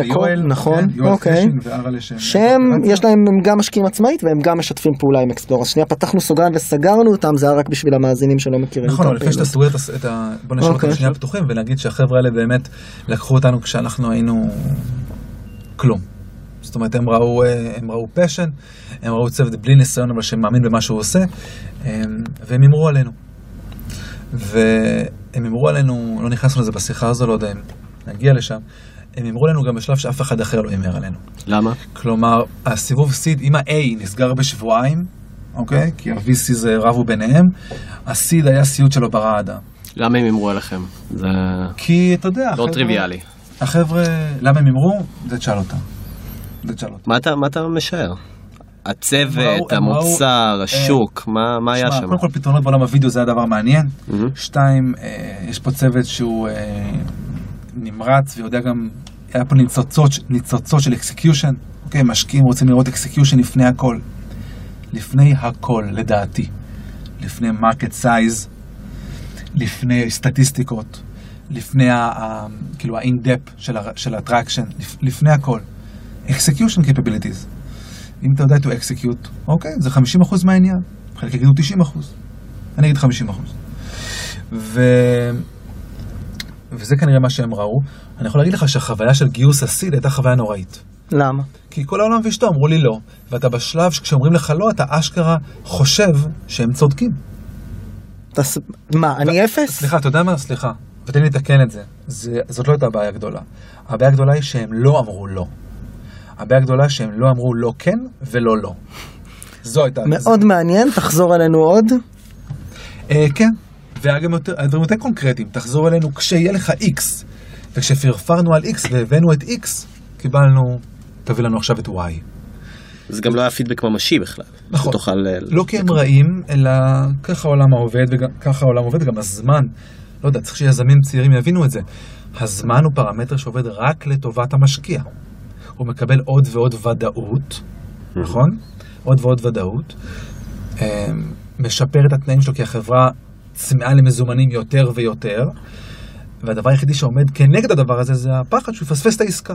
ויואל, קור- נכון, כן, אוקיי. חשין וארלה שהם... שהם, קואופרציה. יש להם, הם גם משקיעים עצמאית והם גם משתפים פעולה עם אקספלור. אז שנייה פתחנו סוגריים וסגרנו אותם, זה היה רק בשביל המאזינים שלא מכירים נכון, את אבל לפני שאתה הפעילות. סוגר את הס- את ה... בוא נשאיר אוקיי. אותם שנייה פתוחים ונגיד שהחבר'ה האלה באמת לקחו אותנו כשאנחנו היינו כלום. זאת אומרת, הם ראו, אה, הם ראו פשן, הם ראו צוות בלי ניסיון, אבל שמאמין במה שהוא עושה, אה, והם הימרו עלינו. והם הימרו עלינו, לא נכנסנו לזה בשיחה הזו, לא יודע אם נגיע לשם, הם הימרו עלינו גם בשלב שאף אחד אחר לא הימר עלינו. למה? כלומר, הסיבוב סיד, אם ה-A נסגר בשבועיים, אוקיי? כי ה-VCs רבו ביניהם, ה seed היה סיוט שלו ברעדה. למה הם הימרו עליכם? זה כי אתה יודע, לא החבר'ה- טריוויאלי. החבר'ה, למה הם הימרו? זה תשאל אותם. זה תשאל אותם. מה אתה, מה אתה משער? הם הצוות, המוצר, השוק, מה, מה היה שם? קודם כל פתרונות בעולם הוידאו זה הדבר מעניין. מהמם. שתיים, אה, יש פה צוות שהוא אה, נמרץ ויודע גם, היה פה ניצוצות, ניצוצות של execution. אוקיי, משקיעים רוצים לראות execution לפני הכל. לפני הכל, לדעתי. לפני market size, לפני סטטיסטיקות, לפני ה... ה כאילו ה-in-depth של, של ה traction, לפ, לפני הכל. execution capabilities. אם אתה יודע to execute, אוקיי, זה 50% מהעניין. חלק יגידו 90%. אני אגיד 50%. ו... וזה כנראה מה שהם ראו. אני יכול להגיד לך שהחוויה של גיוס הסיד הייתה חוויה נוראית. למה? כי כל העולם ואשתו אמרו לי לא, ואתה בשלב שכשאומרים לך לא, אתה אשכרה חושב שהם צודקים. אתה ס- מה, אני אפס? סליחה, אתה יודע מה? סליחה. ותן לי לתקן את זה. זה. זאת לא הייתה הבעיה הגדולה. הבעיה הגדולה היא שהם לא אמרו לא. הבעיה הגדולה שהם לא אמרו לא כן ולא לא. זו הייתה... מאוד מעניין, תחזור אלינו עוד. אה, כן. והיה גם יותר, הדברים יותר קונקרטיים. תחזור אלינו כשיהיה לך X. וכשפרפרנו על X והבאנו את X, קיבלנו, תביא לנו עכשיו את Y. זה גם לא היה פידבק ממשי בכלל. נכון. שתוכל... אה, לא כי הם רעים, אלא ככה העולם עובד, וככה העולם עובד, גם הזמן. לא יודע, צריך שיזמים צעירים יבינו את זה. הזמן הוא פרמטר שעובד רק לטובת המשקיע. הוא מקבל עוד ועוד ודאות, נכון? עוד ועוד ודאות. אמ, משפר את התנאים שלו כי החברה צמאה למזומנים יותר ויותר, והדבר היחידי שעומד כנגד הדבר הזה זה הפחד שהוא יפספס את העסקה.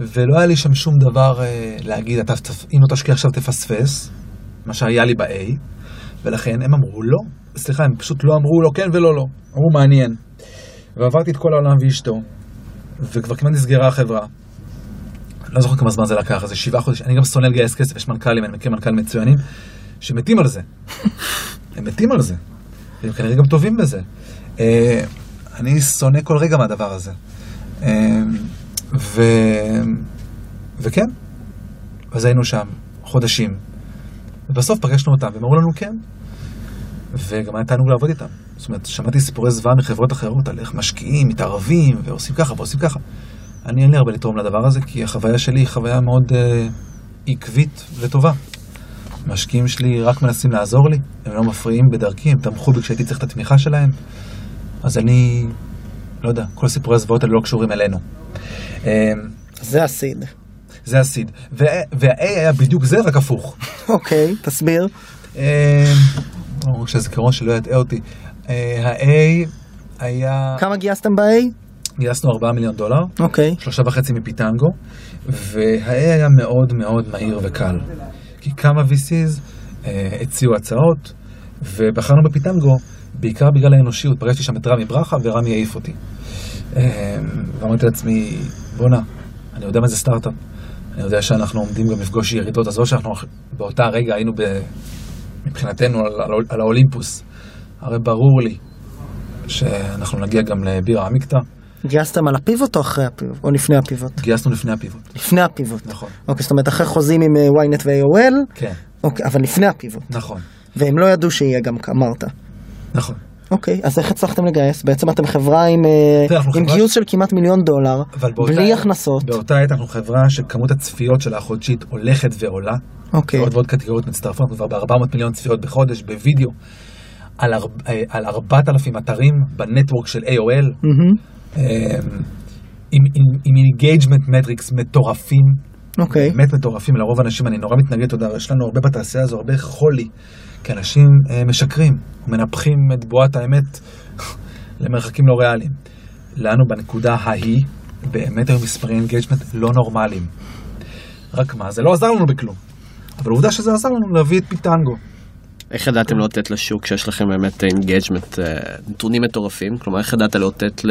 ולא היה לי שם שום דבר אה, להגיד, אתה, אם לא תשקיע עכשיו תפספס, מה שהיה לי ב-A, ולכן הם אמרו לא. סליחה, הם פשוט לא אמרו לא כן ולא לא. אמרו מעניין. ועברתי את כל העולם ואשתו, וכבר כמעט נסגרה החברה. לא זוכר כמה זמן זה לקח, איזה שבעה חודשים. אני גם שונא לגייס כסף, יש מנכ"לים, אני מכיר מנכ"לים מצוינים, שמתים על זה. הם מתים על זה. והם כנראה גם טובים בזה. אה, אני שונא כל רגע מהדבר הזה. ו... וכן, אז היינו שם חודשים, ובסוף פגשנו אותם, והם אמרו לנו כן, וגם היה תענוג לעבוד איתם. זאת אומרת, שמעתי סיפורי זוועה מחברות אחרות על איך משקיעים, מתערבים, ועושים ככה ועושים ככה. אני אין לי הרבה לתרום לדבר הזה, כי החוויה שלי היא חוויה מאוד אה, עקבית וטובה. המשקיעים שלי רק מנסים לעזור לי, הם לא מפריעים בדרכי, הם תמכו בי כשהייתי צריך את התמיכה שלהם, אז אני, לא יודע, כל סיפורי הזוועות האלה לא קשורים אלינו. אה, זה הסיד. זה הסיד. וה- וה-A היה בדיוק זה, רק הפוך. אוקיי, תסביר. אה, או שהזיכרון שלא יטעה אותי. אה, ה-A היה... כמה גייסתם ב-A? גייסנו 4 מיליון דולר, אוקיי. שלושה וחצי מפיטנגו, וה-A היה מאוד מאוד מהיר וקל. כי כמה VCs אה, הציעו הצעות, ובחרנו בפיטנגו בעיקר בגלל האנושיות. פגשתי שם את רמי ברכה, ורמי העיף אותי. אה, ואמרתי לעצמי, בואנה, אני יודע מה זה סטארט-אפ. אני יודע שאנחנו עומדים גם לפגוש ירידות, אז לא שאנחנו באותה רגע היינו ב... מבחינתנו על, על, על האולימפוס. הרי ברור לי שאנחנו נגיע גם לבירה עמיקתא. גייסתם על הפיבוט או אחרי הפיבוט? או לפני הפיבוט? גייסנו לפני הפיבוט. לפני הפיבוט. נכון. אוקיי, זאת אומרת אחרי חוזים עם אה, ynet ו-AOL, כן, אוקיי, אבל לפני הפיבוט. נכון, והם לא ידעו שיהיה גם כאמרת. נכון. אוקיי, אז איך הצלחתם לגייס? בעצם אתם חברה עם, אה, אנחנו עם חברה גיוס של כמעט מיליון דולר, באותה בלי הכנסות. באותה עת אנחנו חברה שכמות הצפיות שלה החודשית הולכת ועולה. אוקיי. עוד ועוד קטגוריות מצטרפות, כבר ב-400 מיליון צפיות בחודש בווידאו. על, אר... אה, על 4,000 אתרים בנטוורק של AOL, מהמם. אה, עם, עם, עם engagement metrics מטורפים, אוקיי. באמת מטורפים, לרוב האנשים, אני נורא מתנגד, אתה יודע, יש לנו הרבה בתעשייה הזו, הרבה חולי, כי אנשים אה, משקרים, מנפחים את בועת האמת למרחקים לא ריאליים. לנו בנקודה ההיא, באמת היו מספרי engagement לא נורמליים. רק מה, זה לא עזר לנו בכלום. אבל עובדה שזה עזר לנו להביא את פיטנגו. איך ידעתם לאותת לשוק שיש לכם באמת engagement, נתונים מטורפים? כלומר, איך ידעת לאותת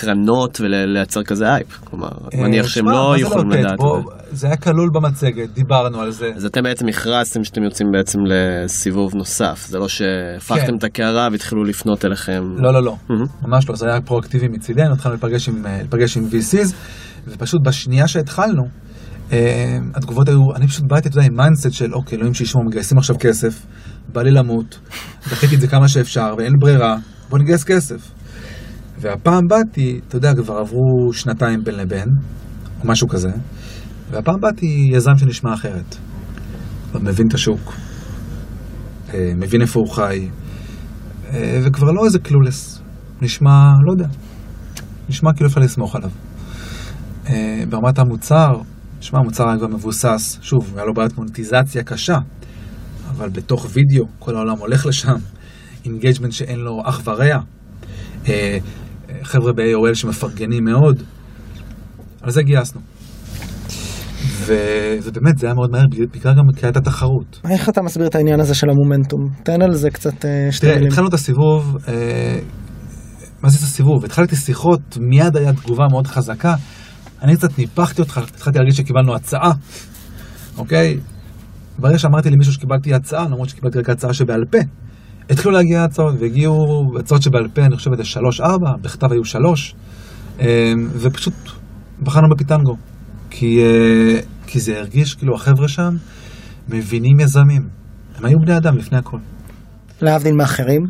קרנות ולייצר כזה אייפ. כלומר, אה, מניח שהם לא יכולים? לדעת. זה. היה כלול במצגת, דיברנו על זה. אז אתם בעצם הכרזתם שאתם יוצאים בעצם לסיבוב נוסף. זה לא שהפכתם כן. את הקערה והתחילו לפנות אליכם. לא, לא, לא. ממש לא, זה היה פרואקטיבי מצידנו, התחלנו להיפגש עם, אה, VCs, ופשוט בשנייה שהתחלנו, אה, התגובות היו, אני פשוט באתי, אתה יודע, עם mindset של, אוקיי, אלוהים שישמור, מגייסים עכשיו כסף, בא לי למות, דחיתי את זה כמה שאפשר, ואין ברירה, בוא נגייס כסף. והפעם באתי, אתה יודע, כבר עברו שנתיים בין לבין, או משהו כזה, והפעם באתי יזם שנשמע אחרת. מבין את השוק, אה, מבין איפה הוא חי, אה, וכבר לא איזה clueless. נשמע, לא יודע, נשמע כאילו אפשר לסמוך עליו. אה, ברמת המוצר, נשמע המוצר היה כבר מבוסס, שוב, היה לו בעיית מוניטיזציה קשה, אבל בתוך וידאו, כל העולם הולך לשם, engagement שאין לו אח ורע, חבר'ה ב-AOL שמפרגנים מאוד, על זה גייסנו. ו... ובאמת, זה היה מאוד מהר, בעיקר גם כי הייתה תחרות. איך אתה מסביר את העניין הזה של המומנטום? תן על זה קצת אה, שתי תראה, מילים. התחלנו את הסיבוב, אה, מה זה את הסיבוב? התחלתי שיחות, מיד היה תגובה מאוד חזקה. אני קצת ניפחתי אותך, התחלתי להרגיש שקיבלנו הצעה, אוקיי? ברגע שאמרתי למישהו שקיבלתי הצעה, למרות שקיבלתי רק הצעה שבעל פה, התחילו להגיע הצעות, והגיעו הצעות שבעל פה, אני חושב את זה שלוש-ארבע, בכתב היו שלוש, אה, ופשוט בחרנו בפיטנגו. כי, אה, כי זה הרגיש כאילו החבר'ה שם מבינים יזמים. הם היו בני אדם לפני הכל. להבדיל מאחרים.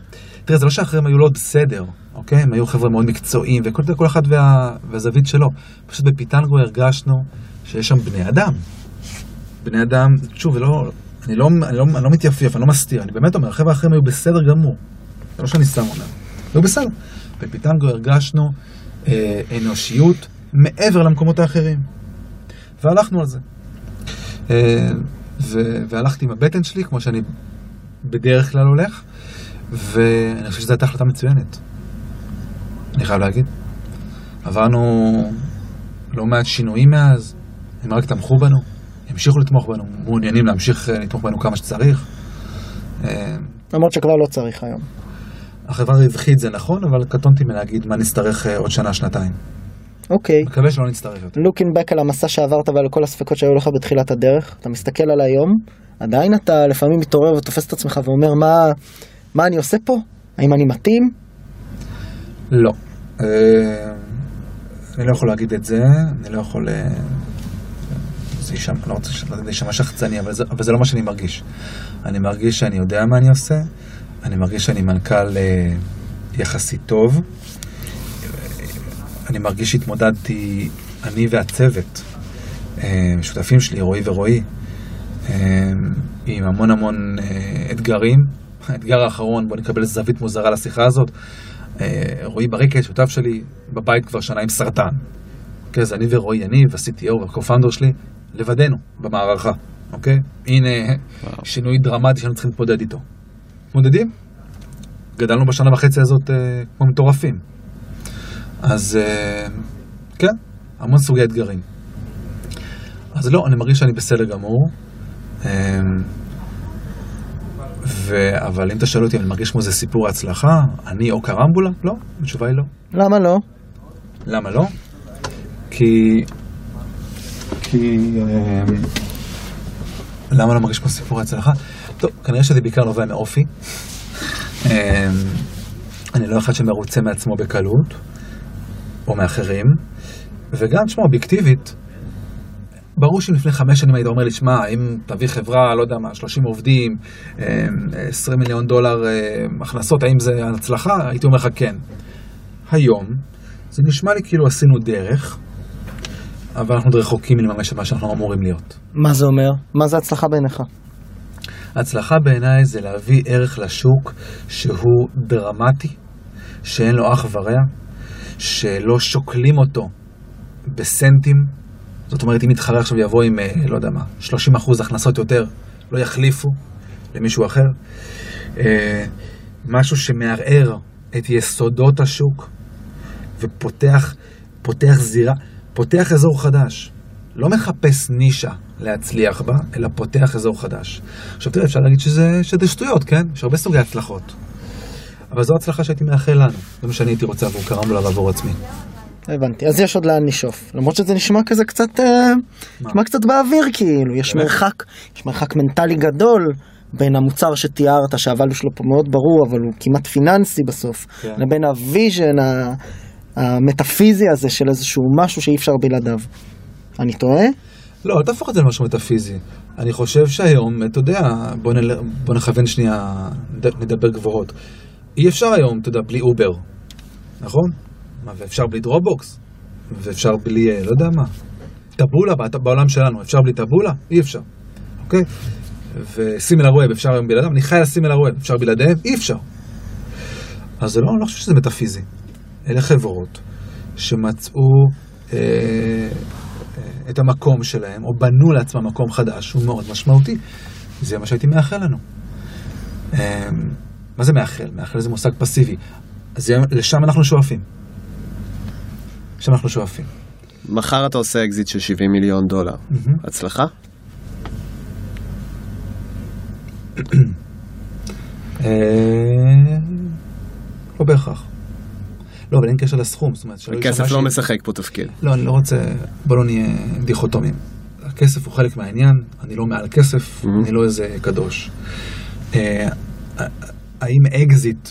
תראה, זה לא שאחרים היו לא בסדר, אוקיי? הם היו חבר'ה מאוד מקצועיים, וכל כל אחד וה, והזווית שלו. פשוט בפיטנגו הרגשנו שיש שם בני אדם. בני אדם, שוב, זה לא, אני, לא, אני, לא, אני לא מתייפייף, אני לא מסתיר, אני באמת אומר, החבר'ה האחרים היו בסדר גמור. זה לא שאני סתם אומר. היו בסדר. בפיטנגו הרגשנו אה, אנושיות מעבר למקומות האחרים. והלכנו על זה. אה, ו- והלכתי עם הבטן שלי, כמו שאני בדרך כלל הולך, ואני חושב שזו הייתה החלטה מצוינת. אני חייב להגיד. עברנו לא מעט שינויים מאז, הם רק תמכו בנו, המשיכו לתמוך בנו, מעוניינים להמשיך אה, לתמוך בנו כמה שצריך. אה, למרות שכבר לא צריך היום. החברה הרווחית זה נכון, אבל קטונתי מלהגיד מה נצטרך אה, עוד שנה, שנתיים. אוקיי. מקווה שלא נצטרך יותר. לוקינג בק על המסע שעברת ועל כל הספקות שהיו לך בתחילת הדרך, אתה מסתכל על היום, עדיין אתה לפעמים מתעורר ותופס את עצמך ואומר מה, מה אני עושה פה? האם אני מתאים? לא. אני לא יכול להגיד את זה, אני לא יכול... זה יישמע, אני לא רוצה שזה יישמע שחצני, אבל זה, אבל זה לא מה שאני מרגיש. אני מרגיש שאני יודע מה אני עושה, אני מרגיש שאני מנכ"ל אה, יחסית טוב, אני מרגיש שהתמודדתי, אני והצוות, אה, שותפים שלי, רועי ורועי, אה, עם המון המון אה, אתגרים. האתגר האחרון, בוא נקבל איזה זווית מוזרה לשיחה הזאת. אה, רועי ברקת, שותף שלי, בבית כבר שנה עם סרטן. אוקיי, זה אני ורועי יניב, ה-CTO והקו-פאונדר שלי, לבדנו, במערכה, אוקיי? הנה שינוי דרמטי שאנחנו צריכים להתמודד איתו. מתמודדים? גדלנו בשנה וחצי הזאת אה, כמו מטורפים. אז אה, כן, המון סוגי אתגרים. אז לא, אני מרגיש שאני בסדר גמור. אה, ו... אבל אם אתה שואל אותי אם אני מרגיש כמו איזה סיפור הצלחה, אני או קרמבולה? לא, התשובה היא לא. למה לא? למה לא? כי... כי... אה, למה לא מרגיש כמו סיפור הצלחה? טוב, כנראה שזה בעיקר נובע מאופי. אה, אני לא אחד שמרוצה מעצמו בקלות, או מאחרים, וגם, תשמע, אובייקטיבית, ברור שאם לפני חמש שנים היית אומר לי, שמע, אם תביא חברה, לא יודע מה, 30 עובדים, אה, 20 מיליון דולר הכנסות, האם זה הצלחה? הייתי אומר לך כן. היום, זה נשמע לי כאילו עשינו דרך, אבל אנחנו עוד רחוקים מלממש את מה שאנחנו אמורים להיות. מה זה אומר? מה זה הצלחה בעיניך? הצלחה בעיניי זה להביא ערך לשוק שהוא דרמטי, שאין לו אח ורע, שלא שוקלים אותו בסנטים. זאת אומרת, אם מתחרה עכשיו יבוא עם, אה, לא יודע מה, 30% הכנסות יותר, לא יחליפו למישהו אחר. אה, משהו שמערער את יסודות השוק ופותח פותח זירה, פותח אזור חדש. לא מחפש נישה להצליח בה, אלא פותח אזור חדש. עכשיו תראה, אפשר להגיד שזה, שזה שטויות, כן? יש הרבה סוגי הצלחות. אבל זו הצלחה שהייתי מאחל לנו. זה מה שאני הייתי רוצה עבור קרמבולה ועבור עצמי. הבנתי, אז יש עוד לאן לשאוף, למרות שזה נשמע כזה קצת, אה, נשמע קצת באוויר כאילו, יש? מרחק, יש מרחק מנטלי גדול בין המוצר שתיארת, שה value שלו פה מאוד ברור, אבל הוא כמעט פיננסי בסוף, כן. לבין ה vision המטאפיזי הזה של איזשהו משהו שאי אפשר בלעדיו. אני טועה? לא, אל תהפוך את זה למשהו מטאפיזי. אני חושב שהיום, אתה יודע, בוא, נל... בוא נכוון שנייה, נד- נדבר גבוהות. אי אפשר היום, אתה יודע, בלי אובר, נכון? מה, ואפשר בלי דרופבוקס? ואפשר בלי, אה, לא יודע מה, טבולה בעולם שלנו, אפשר בלי טבולה? אי אפשר, אוקיי? וסימילר ווב, אפשר היום בלעדיו? אני חי על סימילר ווב, אפשר בלעדיהם? אי אפשר. אז זה לא, אני לא חושב שזה מטאפיזי. אלה חברות שמצאו אה, אה, את המקום שלהם, או בנו לעצמם מקום חדש, שהוא מאוד משמעותי. זה מה שהייתי מאחל לנו. אה, מה זה מאחל? מאחל זה מושג פסיבי. אז זה- לשם אנחנו שואפים. לשם אנחנו שואפים. מחר אתה עושה אקזיט של 70 מיליון דולר. הצלחה? אה, לא בהכרח. לא, אבל אין קשר לסכום, זאת אומרת, הכסף לא משחק פה תפקיד. לא, אני לא רוצה, בוא לא נהיה דיכוטומיים. הכסף הוא חלק מהעניין, אני לא מעל כסף, Mhm. אני לא איזה קדוש. אה, האם אקזיט,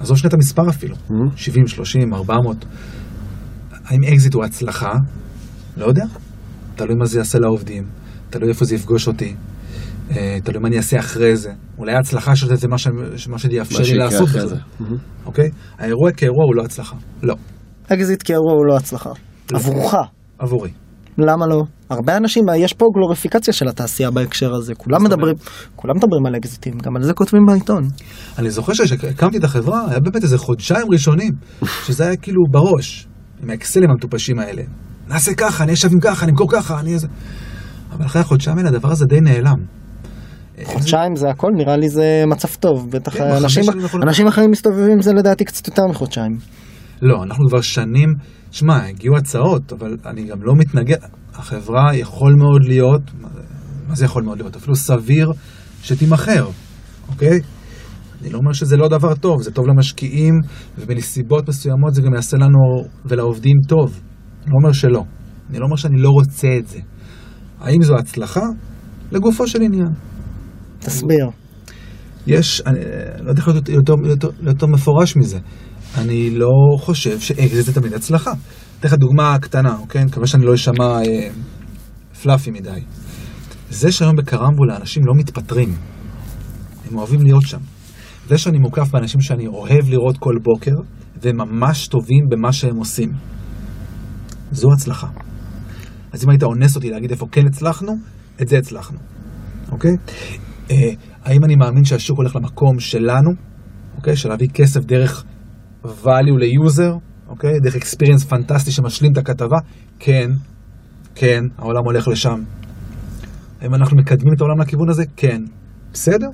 עזוב שנייה את המספר אפילו, Mhm. 70, 30, 400, האם אקזיט הוא הצלחה? לא יודע. תלוי מה זה יעשה לעובדים, תלוי איפה זה יפגוש אותי, תלוי מה אני אעשה אחרי זה. אולי ההצלחה של זה זה מה ש- מה שיאפשר מה לי שיקרה לעשות אחרי בזה. אוקיי? האירוע כאירוע הוא לא הצלחה. לא, אקזיט כאירוע הוא לא הצלחה. עבורך. עבורי. למה לא? הרבה אנשים, יש פה גלוריפיקציה של התעשייה בהקשר הזה, כולם מדברים, כולם מדברים על אקזיטים, גם על זה כותבים בעיתון. אני זוכר שכשהקמתי את החברה, היה באמת איזה חודשיים ראשונים, שזה היה כאילו בראש, עם האקסלים המטופשים האלה. נעשה ככה, אני אשב עם ככה, אני אמכור ככה, אני איזה... אבל אחרי החודשיים האלה הדבר הזה די נעלם. חודשיים זה הכל, נראה לי זה מצב טוב, בטח כן, אנשים, אנשים אחרים מסתובבים עם זה לדעתי קצת יותר מחודשיים. לא, אנחנו כבר שנים, שמע, הגיעו הצעות, אבל אני גם לא מתנגד. החברה יכול מאוד להיות, מה זה יכול מאוד להיות? אפילו סביר שתימכר, אוקיי? אני לא אומר שזה לא דבר טוב, זה טוב למשקיעים, ובנסיבות מסוימות זה גם יעשה לנו ולעובדים טוב. אני לא אומר שלא. אני לא אומר שאני לא רוצה את זה. האם זו הצלחה? לגופו של עניין. תסביר. יש, אני לא יודע איך להיות יותר, יותר, יותר מפורש מזה. אני לא חושב שאקזיט זה תמיד הצלחה. אתן לך דוגמה קטנה, אוקיי? מקווה שאני לא אשמע אה, פלאפי מדי. זה שהיום בקרמבולה אנשים לא מתפטרים, הם אוהבים להיות שם. זה שאני מוקף באנשים שאני אוהב לראות כל בוקר, והם ממש טובים במה שהם עושים. זו הצלחה. אז אם היית אונס אותי להגיד איפה כן הצלחנו, את זה הצלחנו, אוקיי? אה, האם אני מאמין שהשוק הולך למקום שלנו, אוקיי? של להביא כסף דרך value ל user, אוקיי? דרך experience פנטסטי שמשלים את הכתבה? כן, כן, העולם הולך לשם. האם אנחנו מקדמים את העולם לכיוון הזה? כן. בסדר,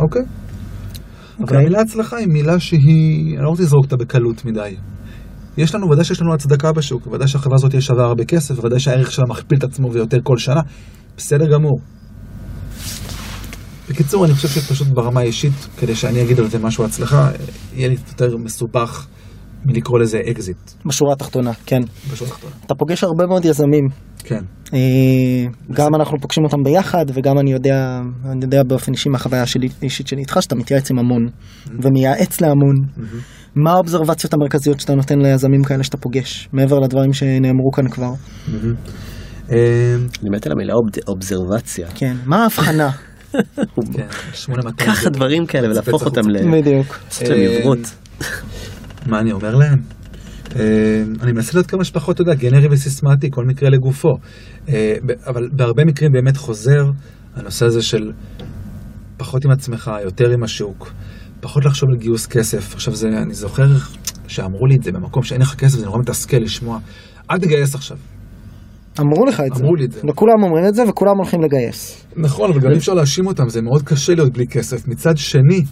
אוקיי. אבל אוקיי. המילה הצלחה היא מילה שהיא, אני לא רוצה לזרוק אותה בקלות מדי. יש לנו, ודאי שיש לנו הצדקה בשוק, ודאי שהחברה הזאת שווה הרבה כסף, ודאי שהערך שלה מכפיל את עצמו ויותר כל שנה. בסדר גמור. בקיצור, אני חושב שפשוט ברמה האישית, כדי שאני אגיד על זה משהו הצלחה, יהיה לי יותר מסובך מלקרוא לזה אקזיט, בשורה התחתונה, כן. בשורה התחתונה. אתה פוגש הרבה מאוד יזמים. כן. אה, גם אנחנו פוגשים אותם ביחד וגם אני יודע, אני יודע באופן אישי מהחוויה שלי, אישית שלי איתך שאתה מתייעץ עם המון ומייעץ להמון. מה האובזרבציות המרכזיות שאתה נותן ליזמים כאלה שאתה פוגש מעבר לדברים שנאמרו כאן כבר? אה, אני מת על המילה אוב- אובזרבציה. כן, מה ההבחנה? כן, 8200. ככה דברים כאלה ולהפוך אותם ל... בדיוק. אה. מה אני אומר להם? אה, אני מנסה להיות כמה שפחות, אתה יודע, גנרי וסיסמטי, כל מקרה לגופו. אה, אבל בהרבה מקרים באמת חוזר הנושא הזה של פחות עם עצמך, יותר עם השוק, פחות לחשוב על גיוס כסף. עכשיו זה, אני זוכר שאמרו לי את זה במקום שאין לך כסף, זה נורא מתסכל לשמוע. אל תגייס עכשיו. אמרו לך את זה. אמרו לי את זה. לכולם אומרים את זה וכולם הולכים לגייס. נכון, אבל גם אי אפשר להאשים אותם, זה מאוד קשה להיות בלי כסף. מצד שני,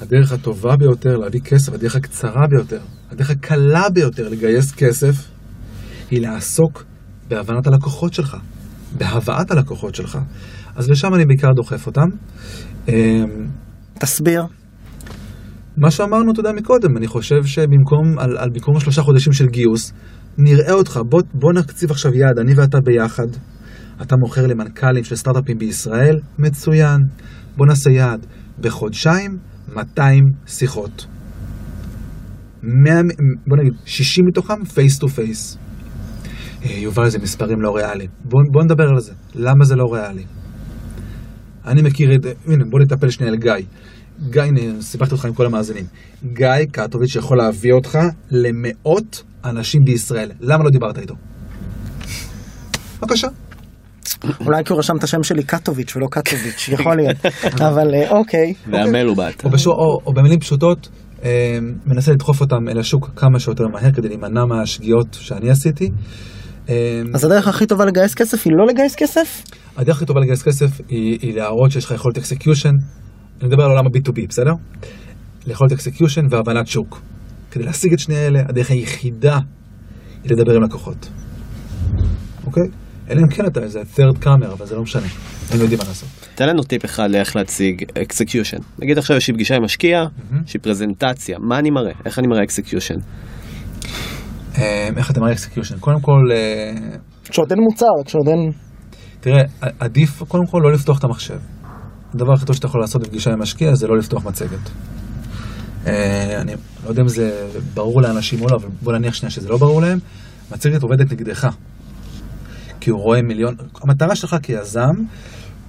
הדרך הטובה ביותר להביא כסף, הדרך הקצרה ביותר, הדרך הקלה ביותר לגייס כסף, היא לעסוק בהבנת הלקוחות שלך, בהבאת הלקוחות שלך. אז לשם אני בעיקר דוחף אותם. אמ, תסביר. מה שאמרנו, אתה יודע, מקודם, אני חושב שבמקום, על, על במקום השלושה חודשים של גיוס, נראה אותך, בוא, בוא נקציב עכשיו יעד, אני ואתה ביחד. אתה מוכר למנכ"לים של סטארט-אפים בישראל, מצוין. בוא נעשה יעד, בחודשיים 200 שיחות. 100, בוא נגיד, 60 מתוכם face to face. יובל, זה מספרים לא ריאליים. בוא, בוא נדבר על זה. למה זה לא ריאלי? אני מכיר את... הנה, בוא נטפל שנייה על גיא. הנה, סיבכתי אותך עם כל המאזינים. גיא קטוביץ' יכול להביא אותך למאות אנשים בישראל. למה לא דיברת איתו? בבקשה. אולי כי הוא רשם את השם שלי קטוביץ' ולא קטוביץ', יכול להיות. אבל אה, אוקיי. והמלובט. או, בשו, או, או במילים פשוטות, אה, מנסה לדחוף אותם אל השוק כמה שיותר מהר כדי להימנע מהשגיאות שאני עשיתי. אה, אז הדרך הכי טובה לגייס כסף היא לא לגייס כסף? הדרך הכי טובה לגייס כסף היא, היא להראות שיש לך יכולת אקסקיושן, אני מדבר על עולם ה-B2B, בסדר? ליכולת execution והבנת שוק. כדי להשיג את שני אלה, הדרך היחידה היא לדבר עם לקוחות. אוקיי? אלא אם כן אתה איזה third comer, אבל זה לא משנה. הם יודעים מה לעשות. תן לנו טיפ אחד לאיך להציג execution. נגיד עכשיו יש לי פגישה עם משקיע, יש לי פרזנטציה, מה אני מראה? איך אני מראה execution? אה, איך אתה מראה execution? קודם כל, אה, כשעוד אין מוצר, כשעוד אין... תראה, עדיף קודם כל לא לפתוח את המחשב. הדבר הכי טוב שאתה יכול לעשות בפגישה עם משקיע זה לא לפתוח מצגת. אה, אני לא יודע אם זה ברור לאנשים או לא, אבל בוא נניח שנייה שזה לא ברור להם. מצגת עובדת נגדך. כי הוא רואה מיליון... המטרה שלך כיזם,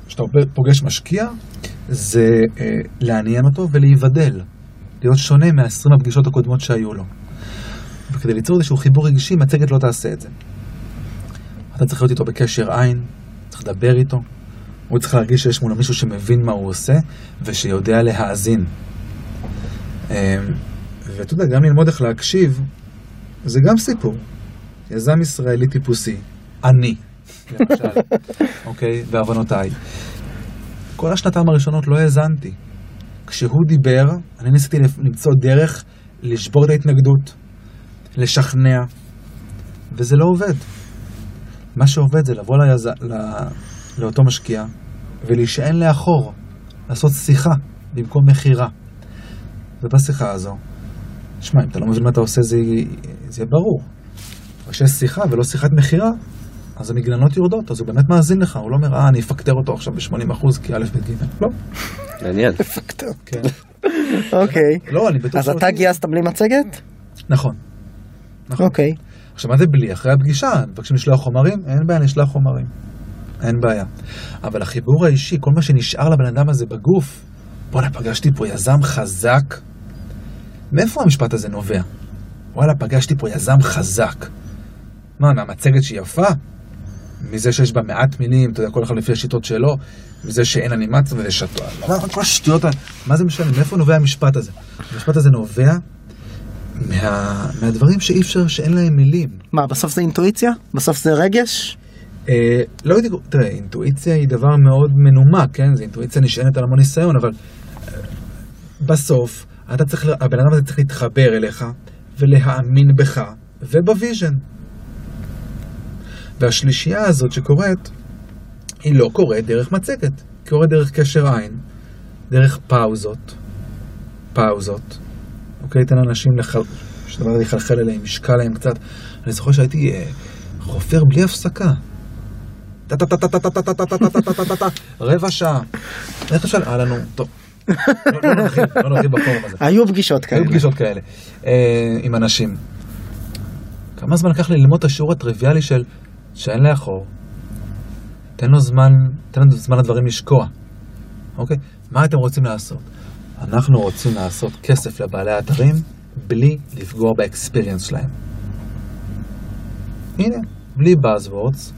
כשאתה פוגש משקיע, זה אה, לעניין אותו ולהיבדל. להיות שונה מה-20 הפגישות הקודמות שהיו לו. וכדי ליצור איזשהו חיבור רגשי, מצגת לא תעשה את זה. אתה צריך להיות איתו בקשר עין, צריך לדבר איתו. הוא צריך להרגיש שיש מולו מישהו שמבין מה הוא עושה ושיודע להאזין. אמ, ואתה יודע, גם ללמוד איך להקשיב, זה גם סיפור. יזם ישראלי טיפוסי, אני, למשל, אוקיי, בעוונותיי. כל השנתיים הראשונות לא האזנתי. כשהוא דיבר, אני ניסיתי למצוא דרך לשבור את ההתנגדות, לשכנע, וזה לא עובד. מה שעובד זה לבוא ליז... לא... לאותו משקיע ולהישען לאחור, לעשות שיחה במקום מכירה. ובשיחה הזו, שמע, אם אתה לא מבין מה אתה עושה, זה, זה יהיה ברור. אבל כשיש שיחה ולא שיחת מכירה, אז המגננות יורדות, אז הוא באמת מאזין לך, הוא לא אומר, אה, אני אפקטר אותו עכשיו ב-80% כי א', ב', ג', לא. מעניין. פקטור. כן. אוקיי. לא, אני בטוח אז אתה גייסת בלי מצגת? נכון. נכון. אוקיי. עכשיו, מה זה בלי? אחרי הפגישה, מבקשים לשלוח חומרים? אין בעיה, נשלח חומרים. אין בעיה. אבל החיבור האישי, כל מה שנשאר לבן אדם הזה בגוף, בואנה, פגשתי פה יזם חזק. מאיפה המשפט הזה נובע? וואלה, פגשתי פה יזם חזק. מה, מהמצגת שהיא יפה? מזה שיש בה מעט מילים, אתה יודע, כל אחד לפי השיטות שלו, מזה שאין אנימציה. מה, כל השטויות האלה, מה זה משנה? מאיפה נובע המשפט הזה? המשפט הזה נובע מה, מהדברים שאי אפשר, שאין להם מילים. מה, בסוף זה אינטואיציה? בסוף זה רגש? אה, לא הייתי, תראה, אינטואיציה היא דבר מאוד מנומק, כן? זו אינטואיציה נשענת על המון ניסיון, אבל אה, בסוף, אתה צריך, הבן אדם הזה צריך להתחבר אליך ולהאמין בך וב vision. והשלישייה הזאת שקורית, היא לא קורית דרך מצגת, היא קורית דרך קשר עין, דרך פאוזות, פאוזות, אוקיי? תן לאנשים לח... שהדבר הזה יחלחל אליהם, ישקע להם קצת. אני זוכר שהייתי אה, חופר בלי הפסקה. טה-טה-טה-טה-טה-טה-טה-טה-טה-טה-טה-טה, רבע שעה. איך אפשר? היה לנו, טוב. לא לא נרחיב, לא נרחיב בפורום הזה. היו פגישות כאלה. היו פגישות כאלה אה, עם אנשים. כמה זמן לקח לי ללמוד את השיעור הטריוויאלי של שאין לאחור. תן לו זמן, תן לו זמן לדברים לשקוע. אוקיי? מה אתם רוצים לעשות? אנחנו רוצים לעשות כסף לבעלי האתרים בלי לפגוע באקספיריאנס שלהם. הנה, בלי Buzzwords,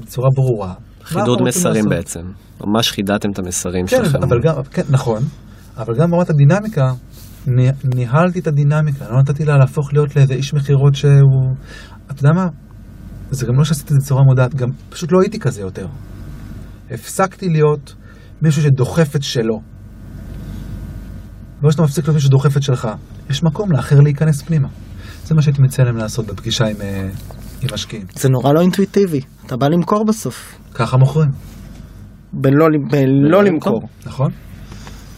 בצורה ברורה. חידוד מסרים לעשות? בעצם. ממש חידדתם את המסרים כן, שלכם. אבל גם, כן, נכון, אבל גם ברמת הדינמיקה, ני- ניהלתי את הדינמיקה, לא נתתי לה להפוך להיות לאיזה איש מכירות שהוא... אתה יודע מה? זה גם לא שעשיתי את זה בצורה מודעת, גם פשוט לא הייתי כזה יותר. הפסקתי להיות מישהו שדוחף את שלו. לא שאתה מפסיק להיות מישהו שדוחף את שלך, יש מקום לאחר להיכנס פנימה. זה מה שהייתי מציע להם לעשות בפגישה עם, אה, עם משקיעים. זה נורא לא אינטואיטיבי. אתה בא למכור בסוף. ככה מוכרים, בלא בלא למכור. נכון?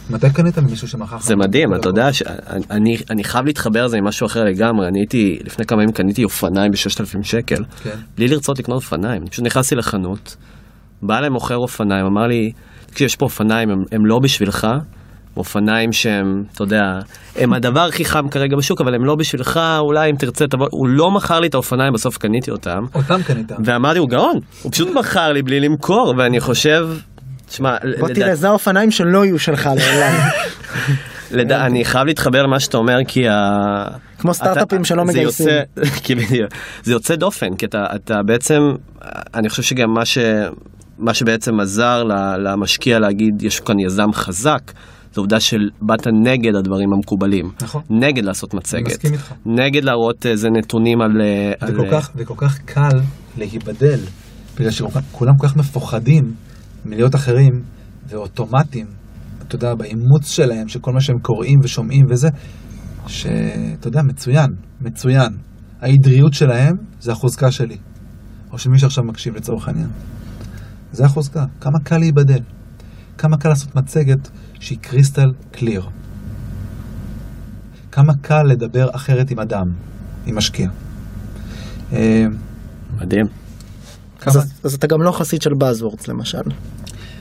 מתי קנית ממישהו שמכר לך? זה מדהים, אתה יודע שאני אני חייב להתחבר לזה עם משהו אחר לגמרי, אני הייתי, לפני כמה ימים קניתי אופניים ב-6,000 שקל, כן. בלי לרצות לקנות אופניים, פשוט נכנסתי לחנות, בא אליי מוכר אופניים, אמר לי, תקשיב, יש פה אופניים, הם, הם לא בשבילך, אופניים שהם, אתה יודע, הם הדבר הכי חם כרגע בשוק, אבל הם לא בשבילך, אולי אם תרצה תבוא, הוא לא מכר לי את האופניים, בסוף קניתי אותם, אותם קנית. ואמרתי, הוא גאון, הוא פשוט מכר לי בלי למכור, ואני חושב, תשמע, בוא לדע- תראה, זה האופניים שלא יהיו שלך לעולם. לדע, אני חייב להתחבר למה שאתה אומר כי ה... כמו סטארט-אפים שלא זה מגייסים. זה יוצא דופן כי אתה, אתה בעצם אני חושב שגם מה, ש, מה שבעצם עזר ל- למשקיע להגיד יש כאן יזם חזק. זו עובדה שבאת נגד הדברים המקובלים, נכון. נגד לעשות מצגת, מסכים איתך. נגד להראות איזה נתונים על... אה, על וכל כך, וכל כך קל להיבדל, בגלל שכולם כל כך מפוחדים מלהיות אחרים ואוטומטים, אתה יודע, באימוץ שלהם, שכל מה שהם קוראים ושומעים וזה, שאתה יודע, מצוין, מצוין. העדריות שלהם זה החוזקה שלי, או של מי שעכשיו מקשיב לצורך העניין. זה החוזקה, כמה קל להיבדל, כמה קל לעשות מצגת שהיא קריסטל קליר. כמה קל לדבר אחרת עם אדם, עם משקיע. אה, מדהים. כמה... אז, אז אתה גם לא חסיד של Buzzwords למשל.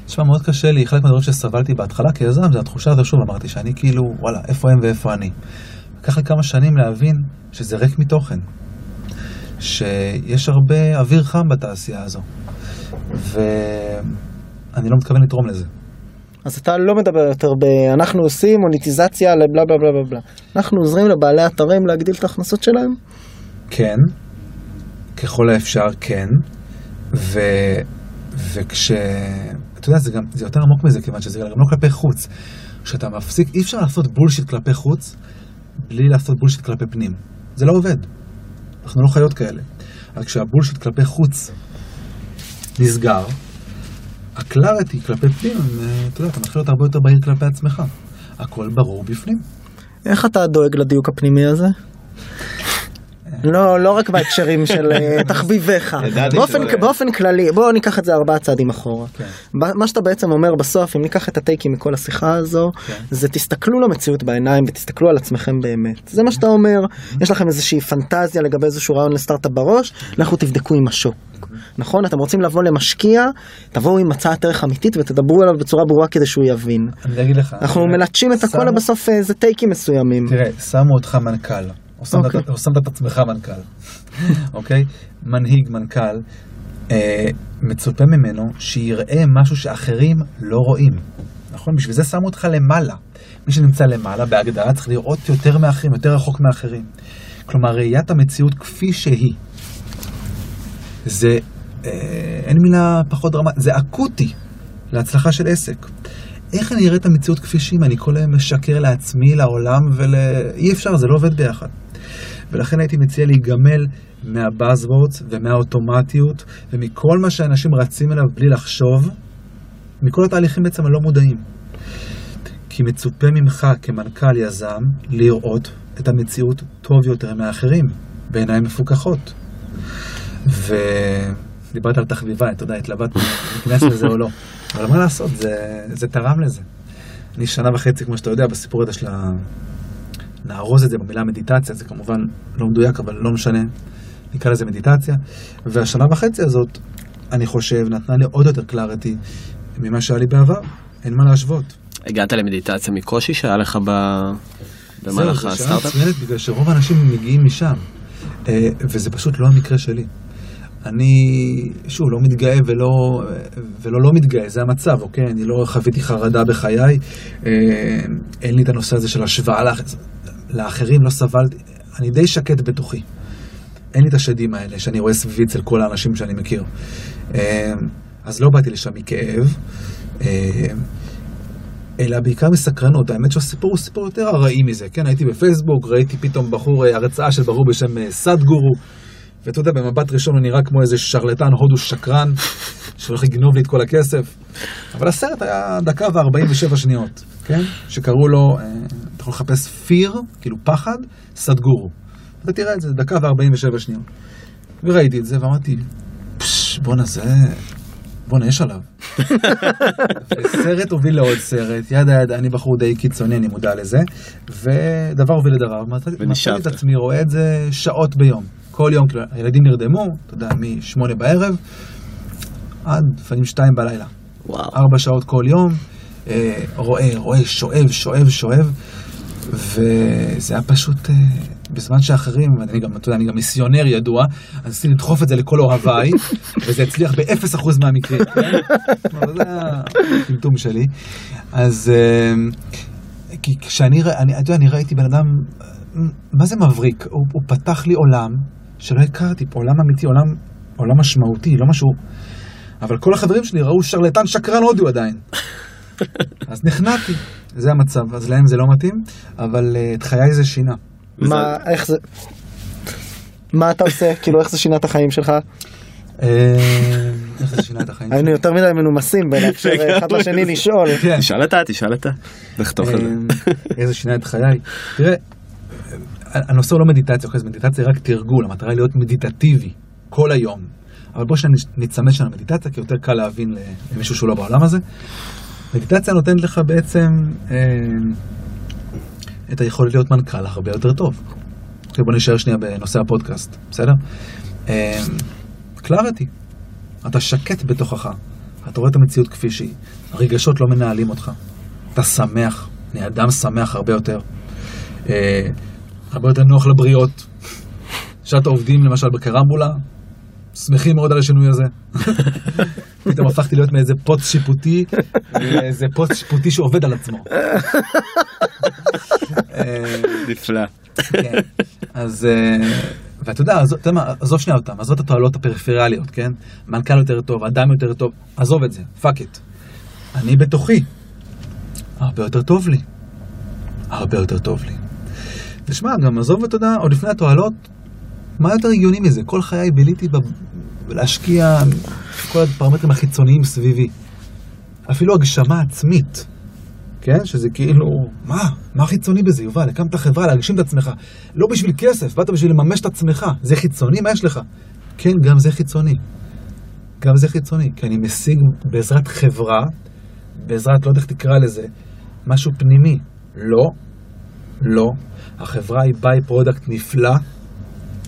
תשמע, מאוד קשה לי, חלק מהדברים שסבלתי בהתחלה כיזם, זה התחושה הזו, שוב אמרתי, שאני כאילו, וואלה, איפה הם ואיפה אני. לקח לי כמה שנים להבין שזה ריק מתוכן. שיש הרבה אוויר חם בתעשייה הזו. ואני לא מתכוון לתרום לזה. אז אתה לא מדבר יותר ב... אנחנו עושים מוניטיזציה לבלה בלה בלה בלה בלה. אנחנו עוזרים לבעלי אתרים להגדיל את ההכנסות שלהם? כן, ככל האפשר כן, ו... וכש... אתה יודע, זה גם, זה יותר עמוק מזה, כיוון שזה גם לא כלפי חוץ. כשאתה מפסיק, אי אפשר לעשות bullshit כלפי חוץ, בלי לעשות bullshit כלפי פנים. זה לא עובד. אנחנו לא חיות כאלה. אבל כשה bullshit כלפי חוץ נסגר, ה clarity כלפי פנים, אה, אתה יודע, אתה מתחיל להיות הרבה יותר בהיר כלפי עצמך. הכל ברור בפנים. איך אתה דואג לדיוק הפנימי הזה? לא, לא רק בהקשרים של אה, תחביביך. באופן, שזה- באופן כללי, בואו ניקח את זה ארבעה צעדים אחורה. כן. ב- מה שאתה בעצם אומר בסוף, אם ניקח את הטייקים מכל השיחה הזו, כן. זה תסתכלו למציאות בעיניים ותסתכלו על עצמכם באמת. זה מה שאתה אומר, יש לכם איזושהי פנטזיה לגבי איזשהו רעיון לסטארט-אפ בראש, לכו תבדקו עם השוק. נכון? אתם רוצים לבוא למשקיע, תבואו עם הצעת ערך אמיתית ותדברו אליו בצורה ברורה כדי שהוא יבין. אני אגיד לך. אנחנו מלטשים את הכל בסוף איזה טייקים מסוימים. תראה, שמו אותך מנכ"ל, או שמת, אוקיי. או שמת את עצמך מנכ"ל, אוקיי? מנהיג, מנכ"ל, אה, מצופה ממנו שיראה משהו שאחרים לא רואים, נכון? בשביל זה שמו אותך למעלה. מי שנמצא למעלה, בהגדרה, צריך לראות יותר מאחרים, יותר רחוק מאחרים. כלומר, ראיית המציאות כפי שהיא, זה, אה, אין מילה פחות דרמטית, זה אקוטי להצלחה של עסק. איך אני אראה את המציאות כפי שהיא אם אני כל היום משקר לעצמי, לעולם ול... אי אפשר, זה לא עובד ביחד. ולכן הייתי מציע להיגמל מהבאזוורדס ומהאוטומטיות ומכל מה שאנשים רצים אליו בלי לחשוב, מכל התהליכים בעצם הלא מודעים. כי מצופה ממך כמנכ"ל יזם לראות את המציאות טוב יותר מאחרים, בעיניים מפוקחות. ודיברת על תחביבה, אתה יודע, התלבטתי אם להיכנס לזה או לא. אבל מה לעשות, זה, זה תרם לזה. אני שנה וחצי, כמו שאתה יודע, בסיפור הזה של ה... נארוז את זה במילה מדיטציה, זה כמובן לא מדויק, אבל לא משנה, נקרא לזה מדיטציה. והשנה וחצי הזאת, אני חושב, נתנה לי עוד יותר קלאריטי ממה שהיה לי בעבר. אין מה להשוות. הגעת למדיטציה מקושי שהיה לך ב... זהו, במהלך זו שאלה הסטארט-אפ? מצוינת בגלל שרוב האנשים מגיעים משם, אה, וזה פשוט לא המקרה שלי. אני, שוב, לא מתגאה ולא, ולא לא מתגאה, זה המצב, אוקיי? אני לא חוויתי חרדה בחיי, אה, אין לי את הנושא הזה של השוואה לאח... לאחרים, לא סבלתי, אני די שקט בתוכי. אין לי את השדים האלה שאני רואה סביבי אצל כל האנשים שאני מכיר. אה, אז לא באתי לשם מכאב. אה, אלא בעיקר מסקרנות. האמת שהסיפור הוא סיפור יותר ארעי מזה, כן? הייתי בפייסבוק, ראיתי פתאום בחור, אה, הרצאה של בחור בשם סאדגורו, ואתה יודע, במבט ראשון הוא נראה כמו איזה שרלטן הודו שקרן, שהולך לגנוב לי את כל הכסף. אבל הסרט היה דקה וארבעים ושבע שניות, כן? שקראו לו, אתה יכול לחפש פיר, כאילו פחד, סאדגורו. אתה תראה את זה, דקה וארבעים ושבע שניות. וראיתי את זה ואמרתי, פש, בואנה זה, בואנה יש עליו. וסרט הוביל לעוד סרט, ידה ידה, אני בחור די קיצוני, אני מודע לזה, ודבר הוביל לדבר, מצאתי. את עצמי רואה את זה שעות ביום, כל יום, כאילו, הילדים נרדמו, אתה יודע, משמונה בערב, עד לפעמים שתיים בלילה, וואו. ארבע שעות כל יום, אה, רואה, רואה, שואב, שואב, שואב, וזה היה פשוט, אה, בזמן שאחרים, אני גם, אתה יודע, אני גם מיסיונר ידוע, אז ניסיתי לדחוף את זה לכל אוהביי, וזה הצליח באפס אחוז מהמקרים, כן? זה הטמטום שלי. אז אה, כי כשאני, אני, אתה יודע, אני ראיתי בן אדם, מה זה מבריק? הוא, הוא פתח לי עולם שלא הכרתי פה, עולם אמיתי, עולם, עולם משמעותי, לא משהו... אבל כל החברים שלי ראו שרלטן שקרן הודי עדיין. אז נכנעתי, זה המצב, אז להם זה לא מתאים, אבל אה, את חיי זה שינה. מה, איך זה... מה אתה עושה? כאילו, איך זה שינה את החיים שלך? אה, איך זה שינה את החיים היינו? יותר מדי מנומסים בלאפשר אחד לשני לשאול. כן. תשאל אתה, תשאל אתה. נחתוך על זה. אה, איך זה שינה את חיי? תראה, אה, הנושא הוא לא מדיטציה, אוקיי, מדיטציה היא רק תרגול, המטרה היא להיות מדיטטיבי כל היום. אבל בוא שנצמד שם למדיטציה, כי יותר קל להבין למישהו שהוא לא בעולם הזה. מדיטציה נותנת לך בעצם אה, את היכולת להיות מנכ"ל הרבה יותר טוב. אוקיי, בוא נשאר שנייה בנושא הפודקאסט, בסדר? אה, קלאריטי. אתה שקט בתוכך, אתה רואה את המציאות כפי שהיא, הרגשות לא מנהלים אותך, אתה שמח, אני אדם שמח הרבה יותר. אה, הרבה יותר נוח לבריות. שעת העובדים למשל בקרמבולה, שמחים מאוד על השינוי הזה. פתאום הפכתי להיות מאיזה פוץ שיפוטי, לאיזה פוץ שיפוטי שעובד על עצמו. נפלא. כן. אז, אה, ואתה יודע, עזוב- אתה יודע מה, עזוב שנייה אותם, עזוב את התועלות הפריפריאליות, כן? מנכ"ל יותר טוב, אדם יותר טוב, עזוב את זה, fuck it. אני בתוכי, הרבה יותר טוב לי. הרבה יותר טוב לי. תשמע, גם עזוב, אתה יודע, עוד לפני התועלות, מה יותר הגיוני מזה? כל חיי ביליתי ב... להשקיע כל הפרמטרים החיצוניים סביבי. אפילו הגשמה עצמית. כן? שזה כאילו, מה? מה חיצוני בזה, יובל? הקמת חברה, להגשים את עצמך. לא בשביל כסף, באת בשביל לממש את עצמך. זה חיצוני? מה יש לך? כן, גם זה חיצוני. גם זה חיצוני. כי אני משיג בעזרת חברה, בעזרת, לא יודע איך תקרא לזה, משהו פנימי. לא, לא. החברה היא by-product נפלא,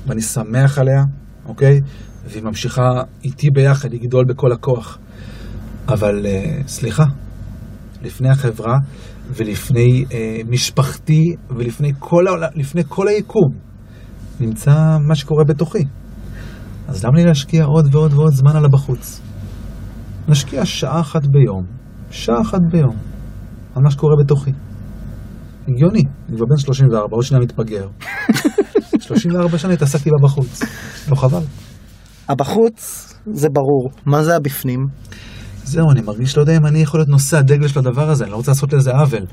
ואני שמח עליה, אוקיי? והיא ממשיכה איתי ביחד לגדול בכל הכוח. אבל אה, סליחה, לפני החברה ולפני אה, משפחתי ולפני כל, העולם, לפני כל היקום נמצא מה שקורה בתוכי. אז למה לי להשקיע עוד ועוד ועוד זמן על הבחוץ? נשקיע שעה אחת ביום, שעה אחת ביום, על מה שקורה בתוכי. הגיוני, אני כבר בן 34, עוד שניה מתפגר. 34 שנה התעסקתי בבחוץ, לא חבל. הבחוץ זה ברור, מה זה הבפנים? זהו, אני מרגיש, לא יודע אם אני יכול להיות נושא הדגל של הדבר הזה, אני לא רוצה לעשות לזה עוול.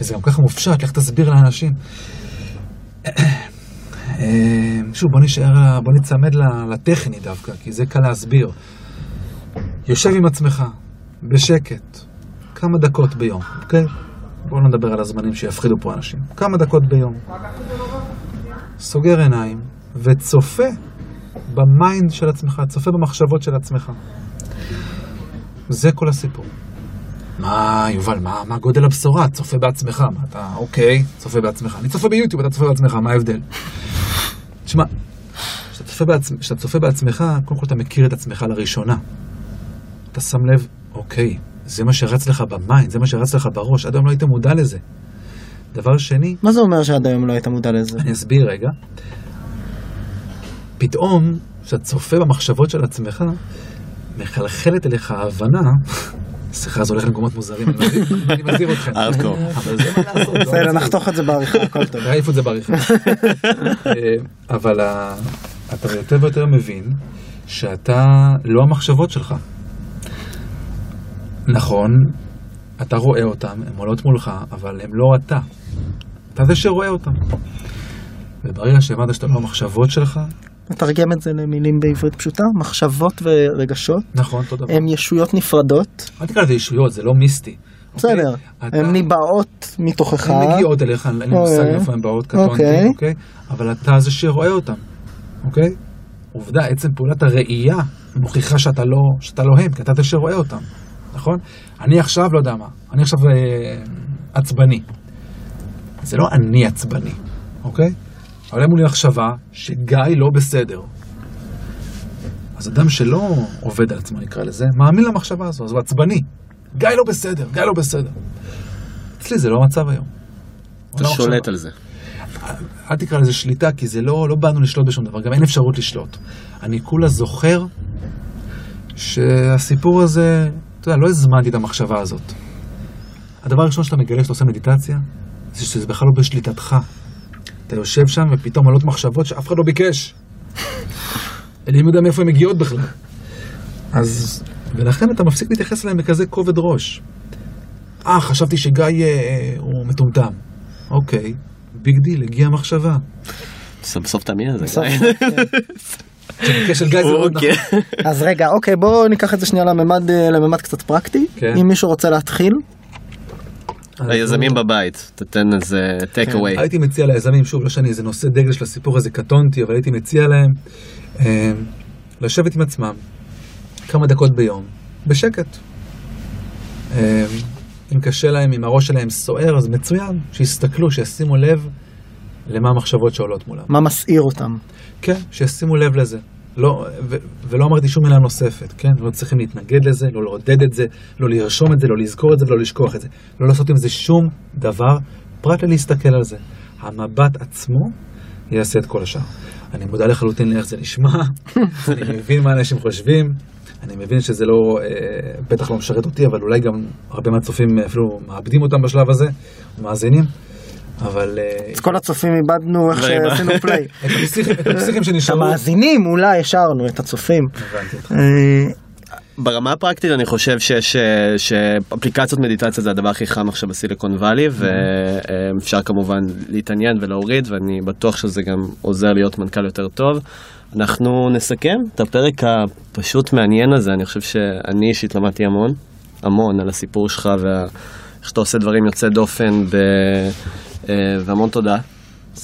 וזה גם ככה מופשט, לך תסביר לאנשים. אה, שוב, בוא נשאר, בוא ניצמד ל- לטכני דווקא, כי זה קל להסביר. יושב עם עצמך, בשקט, כמה דקות ביום, אוקיי? בואו נדבר על הזמנים שיפחידו פה אנשים. כמה דקות ביום. סוגר עיניים וצופה ב mind של עצמך, צופה במחשבות של עצמך. זה כל הסיפור. מה, יובל, מה, מה גודל הבשורה? צופה בעצמך. מה אתה, אוקיי, צופה בעצמך. אני צופה ביוטיוב, אתה צופה בעצמך, מה ההבדל? תשמע, כשאתה צופה. כשאתה צופה בעצמך, קודם כל אתה מכיר את עצמך לראשונה. אתה שם לב, אוקיי, זה מה שרץ לך ב mind, זה מה שרץ לך בראש, עד היום לא היית מודע לזה. דבר שני, מה זה אומר שעד היום לא היית מודע לזה? אני אסביר רגע. פתאום, כשאתה צופה במחשבות של עצמך, מחלחלת אליך ההבנה, סליחה, זה הולך למקומות מוזרים, אני מזהיר- אתכם. הארדקור. אבל זה מה לעשות, זה בסדר. נחתוך את זה בעריכה, הכל טוב. תעיפו את זה בעריכה. אה, אבל אתה יותר ויותר מבין שאתה לא המחשבות שלך. נכון, אתה רואה אותם, הן עולות מולך, אבל הם לא אתה. אתה זה שרואה אותם. וברגע שהבנת שאתה לא המחשבות שלך, נתרגם את זה למילים בעברית פשוטה, מחשבות ורגשות נכון, אותו דבר. הם ישויות נפרדות, אל תקרא לזה ישויות, זה לא מיסטי. בסדר, אוקיי? אתה- הן ניבעות מתוכך, הן מגיעות אליך, אין לי מושג אוקיי. איפה הן באות, קטונתי, אוקיי. אוקיי? אבל אתה זה שרואה אותן, אוקיי? עובדה, עצם פעולת הראייה מוכיחה שאתה לא, שאתה לא הם, כי אתה זה שרואה אותם. נכון? אני עכשיו, לא יודע מה, אני עכשיו אה, עצבני. זה לא אני עצבני, אוקיי? אבל הם לי מחשבה שגיא לא בסדר. אז אדם שלא עובד על עצמו, נקרא לזה, מאמין למחשבה הזו, אז הוא עצבני. גיא לא בסדר, גיא לא בסדר. אצלי זה לא המצב היום. אתה לא שולט מחשבה. על זה. אל תקרא לזה שליטה, כי זה לא, לא באנו לשלוט בשום דבר, גם אין אפשרות לשלוט. אני כולה זוכר שהסיפור הזה, אתה יודע, לא הזמנתי את המחשבה הזאת. הדבר הראשון שאתה מגלה כשאתה עושה מדיטציה, זה שזה בכלל לא בשליטתך. אתה יושב שם ופתאום עולות מחשבות שאף אחד לא ביקש. אלוהים יודע מאיפה הן מגיעות בכלל. אז, ולכן אתה מפסיק להתייחס אליהם בכזה כובד ראש. אה, חשבתי שגיא אה, הוא מטומטם. אוקיי, big deal, הגיעה מחשבה. בסוף בסוף תאמין על זה. בסוף, גיא. במקרה של גיא זה מאוד אוקיי. נכון. אז רגע, אוקיי, בואו ניקח את זה שנייה לממד, אה, לממד קצת פרקטי. כן. אם מישהו רוצה להתחיל, היזמים בבית, תתן איזה take כן. אווי. הייתי מציע ליזמים, שוב, לא שאני איזה נושא דגל של הסיפור הזה, קטונתי, אבל הייתי מציע להם אה, לשבת עם עצמם כמה דקות ביום, בשקט. אה, אם קשה להם, אם הראש שלהם סוער, אז מצוין, שיסתכלו, שישימו לב למה המחשבות שעולות מולם. מה מסעיר אותם? כן, שישימו לב לזה. לא, ו, ולא אמרתי שום מילה נוספת, כן? לא צריכים להתנגד לזה, לא לעודד את זה, לא לרשום את זה, לא לזכור את זה ולא לשכוח את זה. לא לעשות עם זה שום דבר, פרט ללהסתכל על זה. המבט עצמו יעשה את כל השאר. אני מודע לחלוטין לאיך זה נשמע, אני מבין מה אנשים חושבים, אני מבין שזה לא, אה, בטח לא משרת אותי, אבל אולי גם הרבה מהצופים אפילו מאבדים אותם בשלב הזה, מאזינים, אבל... אה, את כל הצופים איבדנו איך לא, שעשינו פליי. את הפסיכים- את הפסיכים שנשארו... המאזינים אולי השארנו את הצופים. אה, ברמה הפרקטית אני חושב שיש, אה, שאפליקציות מדיטציה זה הדבר הכי חם עכשיו בסיליקון וואלי ואפשר כמובן להתעניין ולהוריד ואני בטוח שזה גם עוזר להיות מנכ"ל יותר טוב. אנחנו נסכם את הפרק הפשוט מעניין הזה, אני חושב שאני אישית למדתי המון, המון על הסיפור שלך ואיך שאתה עושה דברים יוצא דופן ב... אה, והמון תודה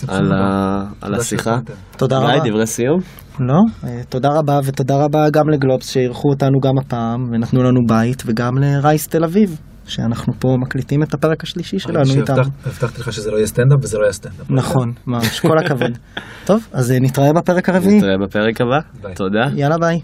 על. ה... על תודה השיחה. שהזמנתם. תודה גיא, רבה. דברי סיום? לא, אה, תודה רבה ותודה רבה גם לגלובס שאירחו אותנו גם הפעם ונתנו לנו בית וגם לרייז תל אביב שאנחנו פה מקליטים את הפרק השלישי שלנו איתם. הבטחתי לך שזה לא יהיה סטנדאפ וזה לא יהיה סטנדאפ. נכון, ממש, כל הכבוד. טוב, אז אה, נתראה בפרק הרביעי. נתראה בפרק הבא. ביי. תודה. יאללה ביי.